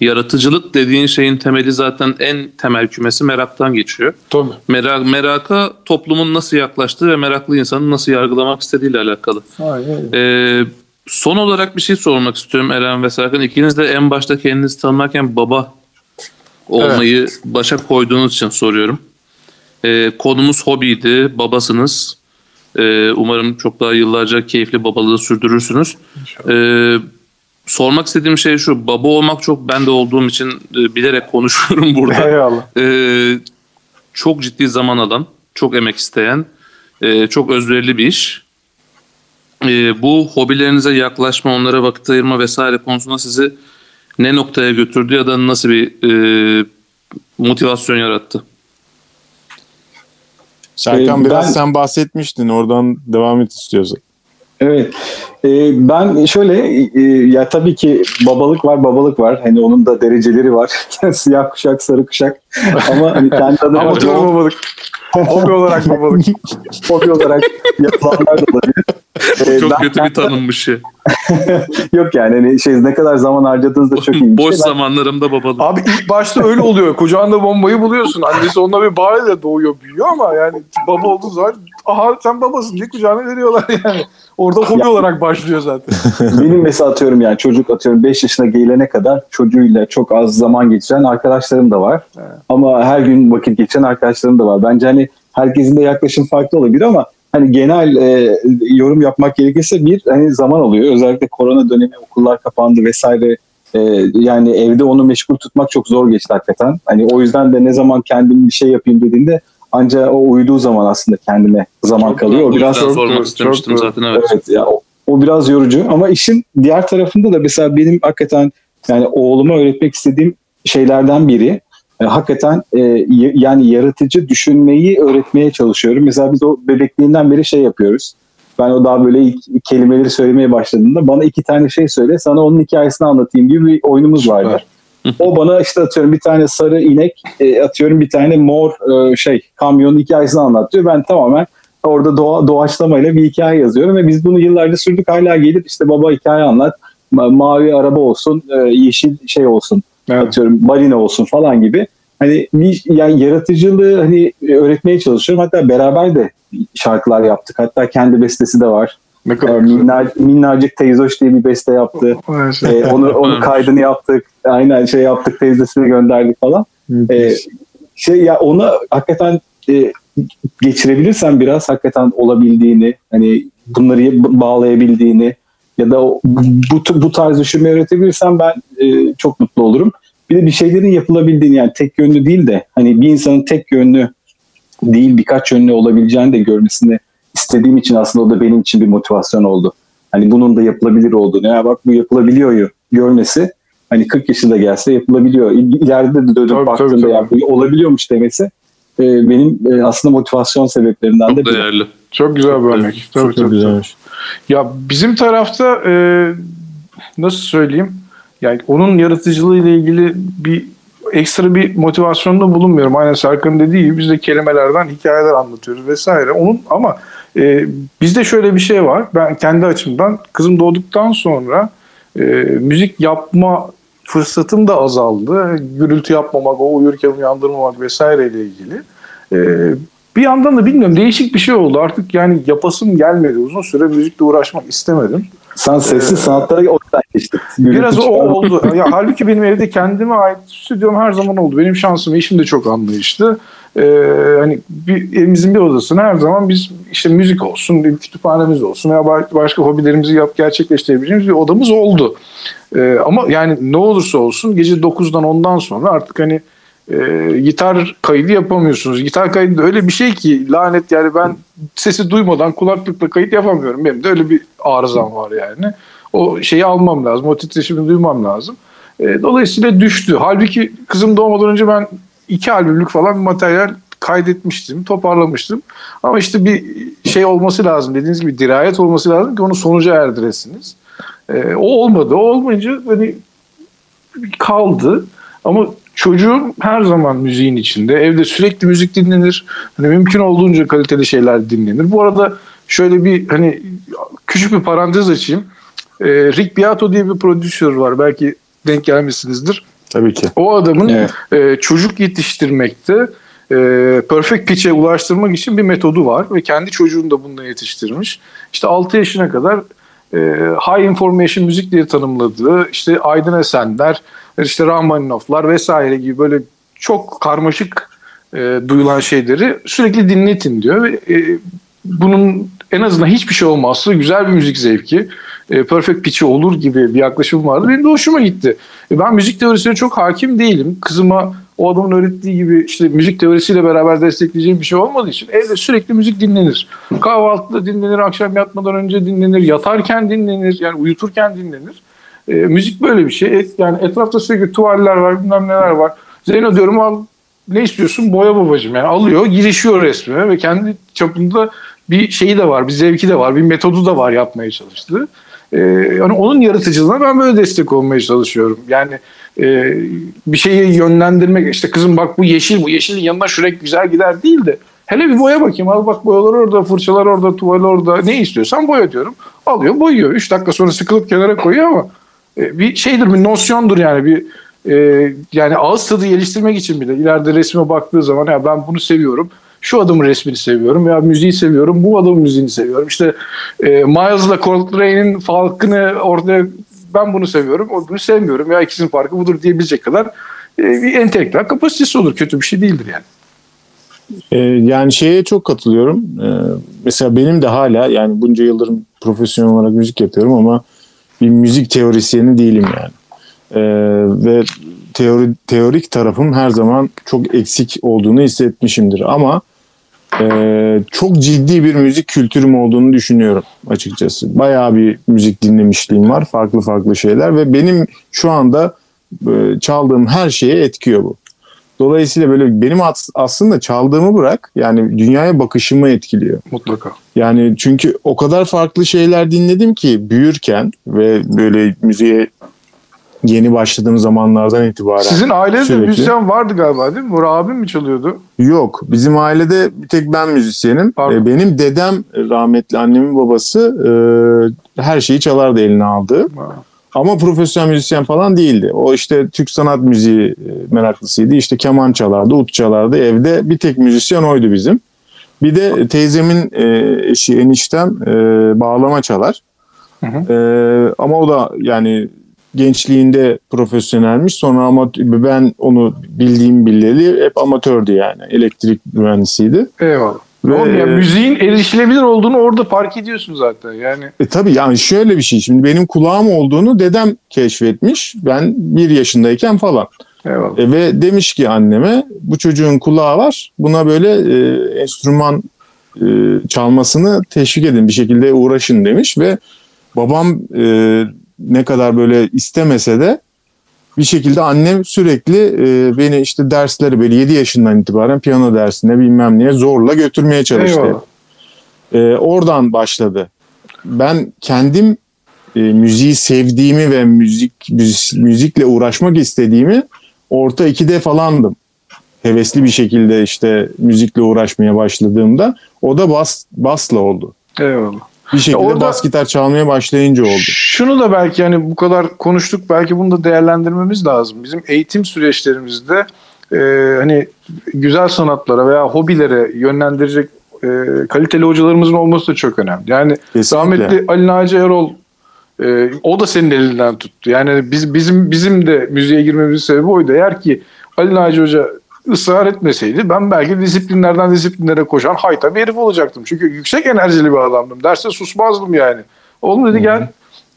Yaratıcılık dediğin şeyin temeli zaten en temel kümesi meraktan geçiyor. Tabii. Merak, meraka toplumun nasıl yaklaştığı ve meraklı insanın nasıl yargılamak istediğiyle alakalı. Aynen. Ee, son olarak bir şey sormak istiyorum Eren ve Serkan. İkiniz de en başta kendinizi tanımlarken baba olmayı başa koyduğunuz için soruyorum. Ee, konumuz hobiydi, babasınız. Ee, umarım çok daha yıllarca keyifli babalığı sürdürürsünüz. Ee, sormak istediğim şey şu, baba olmak çok ben de olduğum için e, bilerek konuşuyorum burada. Eyvallah. Ee, çok ciddi zaman alan, çok emek isteyen, e, çok özverili bir iş. Ee, bu hobilerinize yaklaşma, onlara vakit ayırma vesaire konusunda sizi ne noktaya götürdü ya da nasıl bir e, motivasyon yarattı? Serkan Ee, biraz ben- sen bahsetmiştin. Oradan devam et istiyorsan. Evet. Ee, ben şöyle e, ya tabii ki babalık var babalık var. Hani onun da dereceleri var. Siyah kuşak, sarı kuşak. Ama hani kendi Amatör babalık. Hobi olarak babalık. hobi olarak yapılanlar da olabilir. Ee, Çok ben- kötü bir tanınmış şey. Yok yani hani şey ne kadar zaman harcadığınız da çok iyi Boş şey. Zamanlarımda babalık. Abi ilk başta öyle oluyor. Kucağında bombayı buluyorsun. Annesi onunla bir bağıyla doğuyor, büyüyor ama yani baba olduğu zaman aha sen babasın diye kucağına veriyorlar yani. Orada hobi Ya- olarak başlıyor zaten. Benim mesela atıyorum yani çocuk atıyorum 5 yaşına gelene kadar çocuğuyla çok az zaman geçiren arkadaşlarım da var. Ama her gün vakit geçiren arkadaşlarım da var. Bence hani herkesin de yaklaşım farklı olabilir ama hani genel e, yorum yapmak gerekirse bir hani zaman oluyor. Özellikle korona dönemi okullar kapandı vesaire. E, yani evde onu meşgul tutmak çok zor geçti hakikaten. Hani o yüzden de ne zaman kendim bir şey yapayım dediğinde anca o uyuduğu zaman aslında kendime zaman Çok kalıyor. O Bu biraz çok sormak istemiştim çok doğru. zaten evet. Evet ya o, o biraz yorucu ama işin diğer tarafında da mesela benim hakikaten yani oğluma öğretmek istediğim şeylerden biri e, hakikaten e, yani yaratıcı düşünmeyi öğretmeye çalışıyorum. Mesela biz o bebekliğinden beri şey yapıyoruz. Ben o daha böyle ilk kelimeleri söylemeye başladığında bana iki tane şey söyle sana onun hikayesini anlatayım gibi bir oyunumuz vardı. O bana işte atıyorum bir tane sarı inek e, atıyorum bir tane mor e, şey kamyonun hikayesini anlatıyor. Ben tamamen orada doğa, doğaçlamayla bir hikaye yazıyorum ve biz bunu yıllarca sürdük hala gelip işte baba hikaye anlat ma- mavi araba olsun e, yeşil şey olsun Evet. atıyorum balina olsun falan gibi. Hani yani yaratıcılığı hani öğretmeye çalışıyorum. Hatta beraber de şarkılar yaptık. Hatta kendi bestesi de var. Ne kadar minnar, minnacık teyzoş diye bir beste yaptı Evet. e, onu onu kaydını yaptık. Aynen şey yaptık teyzesine gönderdik falan. E, şey ya ona hakikaten e, geçirebilirsen biraz hakikaten olabildiğini hani bunları bağlayabildiğini ya da bu, bu tarz düşünmeyi öğretebilirsen ben e, çok mutlu olurum. Bir de bir şeylerin yapılabildiğini yani tek yönlü değil de hani bir insanın tek yönlü değil birkaç yönlü olabileceğini de görmesini istediğim için aslında o da benim için bir motivasyon oldu. Hani bunun da yapılabilir olduğunu ya bak bu yapılabiliyor görmesi hani 40 yaşında gelse yapılabiliyor. İl- İleride de dönüp Tabii, baktığında tabii, ya bu olabiliyormuş demesi e, benim e, aslında motivasyon sebeplerinden de Çok biri. değerli. Çok güzel bir örnek. Tabii, Çok tabii, güzelmiş. Ya bizim tarafta e, nasıl söyleyeyim? Yani onun yaratıcılığı ile ilgili bir ekstra bir motivasyonda bulunmuyorum. Aynen Serkan'ın dediği gibi biz de kelimelerden hikayeler anlatıyoruz vesaire. Onun ama e, bizde şöyle bir şey var. Ben kendi açımdan kızım doğduktan sonra e, müzik yapma fırsatım da azaldı. Gürültü yapmamak, o uyurken uyandırmamak vesaire ile ilgili. E, bir yandan da bilmiyorum değişik bir şey oldu. Artık yani yapasım gelmedi. Uzun süre müzikle uğraşmak istemedim. Sen sessiz sanatlara o yüzden geçtin. Biraz o oldu. Ya, halbuki benim evde kendime ait stüdyom her zaman oldu. Benim şansım, eşim de çok anlayışlı. Ee, hani bir, evimizin bir odasına her zaman biz işte müzik olsun, bir kütüphanemiz olsun veya ba- başka hobilerimizi yap gerçekleştirebileceğimiz bir odamız oldu. Ee, ama yani ne olursa olsun gece 9'dan 10'dan sonra artık hani e, gitar kaydı yapamıyorsunuz. Gitar kaydı öyle bir şey ki lanet yani ben sesi duymadan kulaklıkla kayıt yapamıyorum. Benim de öyle bir arızam var yani. O şeyi almam lazım. O titreşimi duymam lazım. E, dolayısıyla düştü. Halbuki kızım doğmadan önce ben iki albümlük falan bir materyal kaydetmiştim, toparlamıştım. Ama işte bir şey olması lazım. Dediğiniz gibi dirayet olması lazım ki onu sonuca erdiresiniz. E, o olmadı. O olmayınca hani kaldı. Ama çocuğum her zaman müziğin içinde. Evde sürekli müzik dinlenir. Hani mümkün olduğunca kaliteli şeyler dinlenir. Bu arada şöyle bir hani küçük bir parantez açayım. Ee, Rick Beato diye bir prodüser var. Belki denk gelmişsinizdir. Tabii ki. O adamın Evet. e, çocuk yetiştirmekte e, perfect pitch'e ulaştırmak için bir metodu var ve kendi çocuğunu da bununla yetiştirmiş. İşte 6 yaşına kadar e, high information müzik diye tanımladığı işte Aydın Esenler, işte Rahmaninovlar vesaire gibi böyle çok karmaşık e, duyulan şeyleri sürekli dinletin diyor ve e, bunun en azından hiçbir şey olmazsa güzel bir müzik zevki, e, perfect pitch'i olur gibi bir yaklaşım vardı. Benim de hoşuma gitti. E, ben müzik teorisine çok hakim değilim. Kızıma o adamın öğrettiği gibi işte müzik teorisiyle beraber destekleyeceğim bir şey olmadığı için evde sürekli müzik dinlenir. Kahvaltıda dinlenir, akşam yatmadan önce dinlenir, yatarken dinlenir, yani uyuturken dinlenir. E, müzik böyle bir şey. Et, yani etrafta sürekli tuvaller var, bilmem neler var. Zeyno diyorum al ne istiyorsun? Boya babacığım. Yani alıyor, girişiyor resmine ve kendi çapında bir şeyi de var, bir zevki de var, bir metodu da var yapmaya çalıştığı. Ee, yani onun yaratıcılığına ben böyle destek olmaya çalışıyorum. Yani e, bir şeyi yönlendirmek, işte kızım bak bu yeşil, bu yeşilin yanına şu güzel gider değil de hele bir boya bakayım. Al bak boyalar orada, fırçalar orada, tuval orada. Ne istiyorsan boya diyorum. Alıyor, boyuyor. Üç dakika sonra sıkılıp kenara koyuyor ama bir şeydir, bir nosyondur yani bir e, yani ağız tadı geliştirmek için bile ileride resme baktığı zaman ya ben bunu seviyorum. Şu adamın resmini seviyorum ya müziği seviyorum. Bu adamın müziğini seviyorum. İşte e, Miles'la Coltrane'in farkını ortaya ben bunu seviyorum. O bunu sevmiyorum. Ya ikisinin farkı budur diyebilecek kadar e, bir entelektüel kapasitesi olur. Kötü bir şey değildir yani. Ee, yani şeye çok katılıyorum. Ee, mesela benim de hala yani bunca yıldır profesyonel olarak müzik yapıyorum ama bir müzik teorisyeni değilim yani. Ee, ve teori, teorik tarafım her zaman çok eksik olduğunu hissetmişimdir. Ama e, çok ciddi bir müzik kültürüm olduğunu düşünüyorum açıkçası. Bayağı bir müzik dinlemişliğim var. Farklı farklı şeyler ve benim şu anda e, çaldığım her şeye etkiyor bu. Dolayısıyla böyle benim as- aslında çaldığımı bırak yani dünyaya bakışımı etkiliyor. Mutlaka. Yani çünkü o kadar farklı şeyler dinledim ki büyürken ve böyle müziğe yeni başladığım zamanlardan itibaren. Sizin ailede de Sürekli. müzisyen vardı galiba değil mi? Bora abim mi çalıyordu? Yok. Bizim ailede bir tek ben müzisyenim. Pardon. E, Benim dedem rahmetli annemin babası e, her şeyi çalardı eline aldığı. Ama profesyonel müzisyen falan değildi. O işte Türk sanat müziği e, meraklısıydı. İşte keman çalardı, ut çalardı. Evde bir tek müzisyen oydu bizim. Bir de teyzemin e, eşi eniştem e, bağlama çalar. Hı hı. E, ama o da yani gençliğinde profesyonelmiş. Sonra ama ben onu bildiğim bileli hep amatördü yani. Elektrik mühendisiydi. Eyvallah. Ve- Oğlum ya müziğin erişilebilir olduğunu orada fark ediyorsun zaten. Yani E tabii yani şöyle bir şey. Şimdi benim kulağım olduğunu dedem keşfetmiş. Ben bir yaşındayken falan. Eyvallah. E, ve demiş ki anneme bu çocuğun kulağı var. Buna böyle e, enstrüman e, çalmasını teşvik edin bir şekilde uğraşın demiş ve babam e, ne kadar böyle istemese de bir şekilde annem sürekli e, beni işte dersleri böyle 7 yaşından itibaren piyano dersine bilmem neye zorla götürmeye çalıştı. Eyvallah. E, oradan başladı. Ben kendim e, müziği sevdiğimi ve müzik- müzikle uğraşmak istediğimi orta 2'de falandım. Hevesli bir şekilde işte müzikle uğraşmaya başladığımda o da bas basla oldu. Eyvallah. Bir şekilde orada- bas gitar çalmaya başlayınca oldu. Şunu da belki hani bu kadar konuştuk belki bunu da değerlendirmemiz lazım. Bizim eğitim süreçlerimizde e, hani güzel sanatlara veya hobilere yönlendirecek e, kaliteli hocalarımızın olması da çok önemli. Yani Kesinlikle. rahmetli Ali Naci Erol e, o da senin elinden tuttu. Yani biz bizim bizim de müziğe girmemizin sebebi oydu. Eğer ki Ali Naci Hoca ısrar etmeseydi ben belki disiplinlerden disiplinlere koşan hayta bir herif olacaktım. Çünkü yüksek enerjili bir adamdım. Derste susmazdım yani. Oğlum dedi gel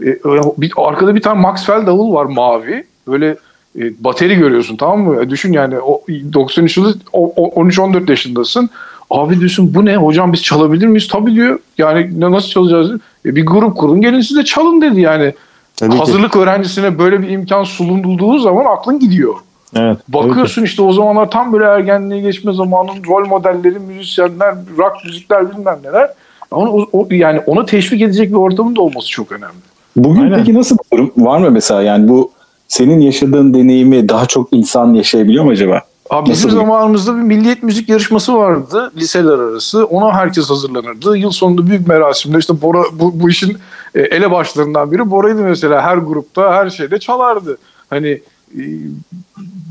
e, bir, arkada bir tane Maxwell davul var mavi. Böyle e, bateri görüyorsun tamam mı? E, düşün yani o 93 yılı o- o- 13-14 yaşındasın. Abi diyorsun bu ne? Hocam biz çalabilir miyiz? Tabii diyor. Yani ne- nasıl çalacağız? E, bir grup kurun gelin siz de çalın dedi yani. Tabii ki. Hazırlık öğrencisine böyle bir imkan sunulduğu zaman aklın gidiyor. Evet. Bakıyorsun işte o zamanlar tam böyle ergenliğe geçme zamanın rol modelleri, müzisyenler, rock müzikler bilmem neler. Onu, o- o- yani onu teşvik edecek bir ortamın da olması çok önemli. Bugün Aynen. peki nasıl bir durum? Var mı mesela yani bu senin yaşadığın deneyimi daha çok insan yaşayabiliyor mu acaba? Abi bizim zamanımızda bir milliyet müzik yarışması vardı liseler arası. Ona herkes hazırlanırdı. Yıl sonunda büyük merasimler işte Bora bu, bu işin e, elebaşlarından biri Bora'ydı mesela her grupta her şeyde çalardı. Hani e,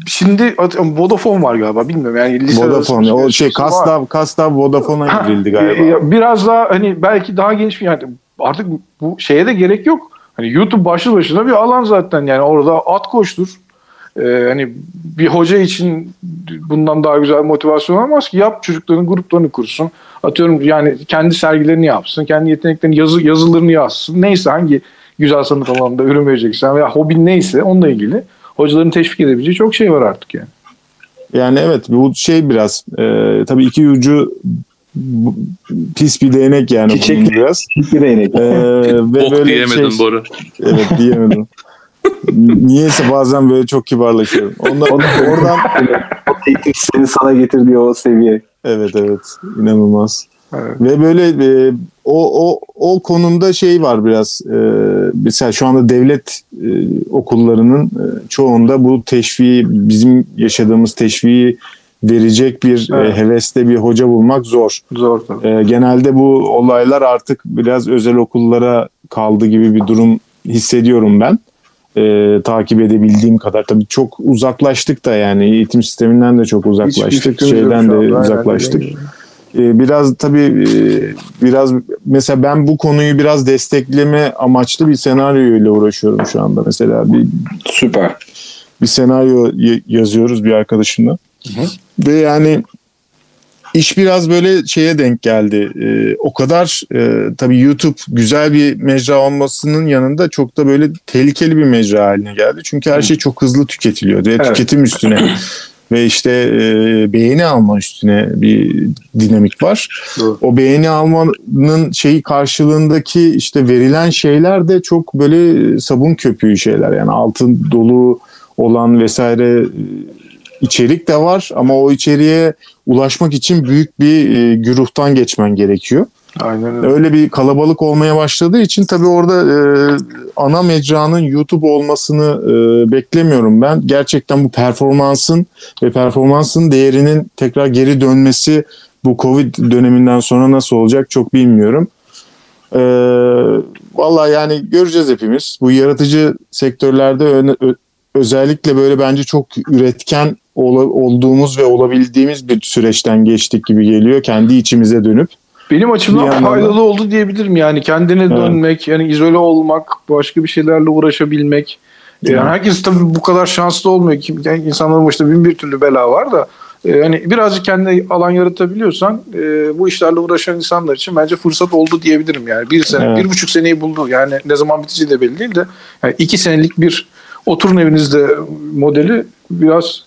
şimdi Vodafone var galiba bilmiyorum yani lise Vodafone. O şey. Kastav, Kastav Vodafone'a girildi e, galiba. Biraz daha hani belki daha geniş bir yani artık bu şeye de gerek yok. Hani YouTube başlı başına bir alan zaten yani orada at koştur. Ee, hani bir hoca için bundan daha güzel motivasyon olmaz ki. Yap çocukların gruplarını kursun. Atıyorum yani kendi sergilerini yapsın. Kendi yeteneklerini yazı, yazılarını yazsın. Neyse hangi güzel sanat alanında ürün vereceksen veya hobin neyse onunla ilgili hocaların teşvik edebileceği çok şey var artık yani. Yani evet bu şey biraz e, tabii iki ucu pis bir değnek yani Çiçekli. bunun biraz. Bir değnek. E, ve Bok böyle diyemedin şey, Bora. Evet diyemedim. Niyeyse bazen böyle çok kibarlaşıyorum. Ondan, oradan senin sana getirdiği o seviye. evet evet inanılmaz. Evet. Ve böyle e, o o o konumda şey var biraz. E, mesela şu anda devlet e, okullarının e, çoğunda bu teşviği bizim yaşadığımız teşviği verecek bir Evet. e, heveste bir hoca bulmak zor. Zor tabii. E, genelde bu olaylar artık biraz özel okullara kaldı gibi bir durum hissediyorum ben. E, takip edebildiğim kadar tabii çok uzaklaştık da yani eğitim sisteminden de çok uzaklaştık. Şeyden de uzaklaştık. Ee, biraz tabii e, biraz mesela ben bu konuyu biraz destekleme amaçlı bir senaryo ile uğraşıyorum şu anda. Mesela bir Süper. bir senaryo yazıyoruz bir arkadaşımla. hı. Ve yani iş biraz böyle şeye denk geldi. Ee, o kadar e, tabii YouTube güzel bir mecra olmasının yanında çok da böyle tehlikeli bir mecra haline geldi. Çünkü her şey çok hızlı tüketiliyor ve Evet. tüketim üstüne ve işte e, beğeni alma üstüne bir dinamik var. Doğru. O beğeni almanın şeyi karşılığındaki işte verilen şeyler de çok böyle sabun köpüğü şeyler. Yani altın dolu olan vesaire e, içerik de var ama o içeriğe ulaşmak için büyük bir e, güruhtan geçmen gerekiyor. Aynen öyle. Öyle bir kalabalık olmaya başladığı için tabii orada e, ana mecranın YouTube olmasını e, beklemiyorum ben. Gerçekten bu performansın ve performansın değerinin tekrar geri dönmesi bu Covid döneminden sonra nasıl olacak çok bilmiyorum. E, Valla yani göreceğiz hepimiz. Bu yaratıcı sektörlerde öne- özellikle böyle bence çok üretken ola- olduğumuz ve olabildiğimiz bir süreçten geçtik gibi geliyor. Kendi içimize dönüp. Benim açımdan faydalı oldu diyebilirim yani kendine dönmek yani izole olmak başka bir şeylerle uğraşabilmek yani Evet. herkes tabii bu kadar şanslı olmuyor ki yani insanların başında bin bir türlü bela var da e, hani birazcık kendine alan yaratabiliyorsan e, bu işlerle uğraşan insanlar için bence fırsat oldu diyebilirim yani bir sene Evet. bir buçuk seneyi buldu yani ne zaman biteceği de belli değil de yani iki senelik bir oturun evinizde modeli biraz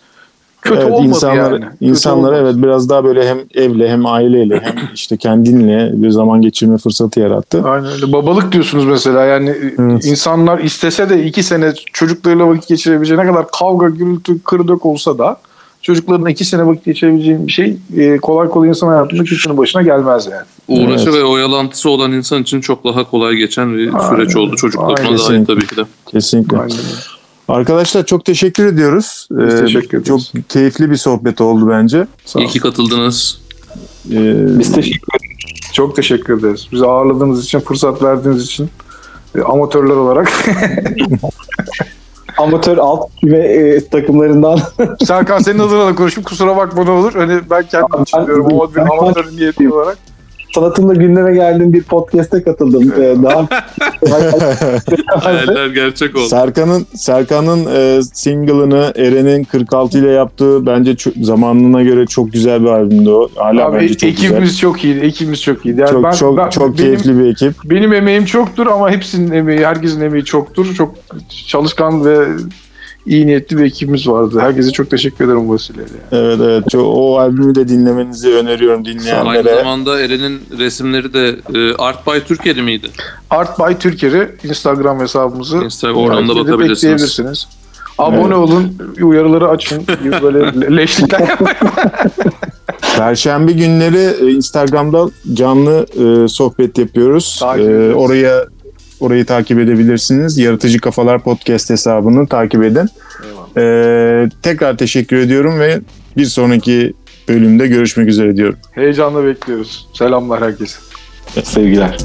kötü evet, olmadı insanlar, yani. Kötü insanlara olmadı. evet biraz daha böyle hem evle hem aileyle hem işte kendinle bir zaman geçirme fırsatı yarattı. Aynen öyle. Babalık diyorsunuz mesela yani Evet. insanlar istese de iki sene çocuklarıyla vakit geçirebileceği ne kadar kavga, gürültü, kırdık olsa da çocukların iki sene vakit geçirebileceği bir şey e, kolay kolay insan hayatında kimsenin başına gelmez yani. Uğraşı Evet. ve oyalantısı olan insan için çok daha kolay geçen bir Aynen. süreç oldu. Çocuklarına dahil tabii ki de. Kesinlikle. Aynen öyle. Arkadaşlar çok teşekkür ediyoruz. Biz teşekkür ederiz. Çok keyifli bir sohbet oldu bence. Sağ İyi ki katıldınız. Ee, Biz teşekkür ederiz. Çok teşekkür ederiz. Bizi ağırladığınız için, fırsat verdiğiniz için e, amatörler olarak. Amatör alt ve e, takımlarından Serkan senin adına da konuşayım. Kusura bakma ne olur. Hani ben kendim için Ben- diyorum ama bir ben- amatör niyeti olarak. Sanatımla gündeme geldiğim bir podcast'e katıldım. Ee, daha Hayaller gerçek oldu. Serkan'ın Serkan'ın e, single'ını Eren'in 46 ile yaptığı bence çok, zamanına göre çok güzel bir albümdü o. Hala Abi, bence çok güzel. ekibimiz çok iyiydi. Ekibimiz çok iyiydi. Yani Çok ben, çok ben- çok benim- keyifli bir ekip. Benim emeğim çoktur ama hepsinin emeği, herkesin emeği çoktur. Çok çalışkan ve iyi niyetli bir ekibimiz vardı. Herkese çok teşekkür ederim bu vesileyle. Evet evet. Çok, o albümü de dinlemenizi öneriyorum Aynı dinleyenlere. zamanda Eren'in resimleri de e, Art by Türkiye'li miydi? Art by Türker'i Instagram hesabımızı Instagram oradan da bakabilirsiniz. Abone olun, uyarıları açın. Böyle leşlikler. Perşembe günleri e, Instagram'da canlı e, sohbet yapıyoruz. E, oraya orayı takip edebilirsiniz. Yaratıcı Kafalar Podcast hesabını takip edin. E, tekrar teşekkür ediyorum ve bir sonraki bölümde görüşmek üzere diyorum. Heyecanla bekliyoruz. Selamlar herkese. sevgiler.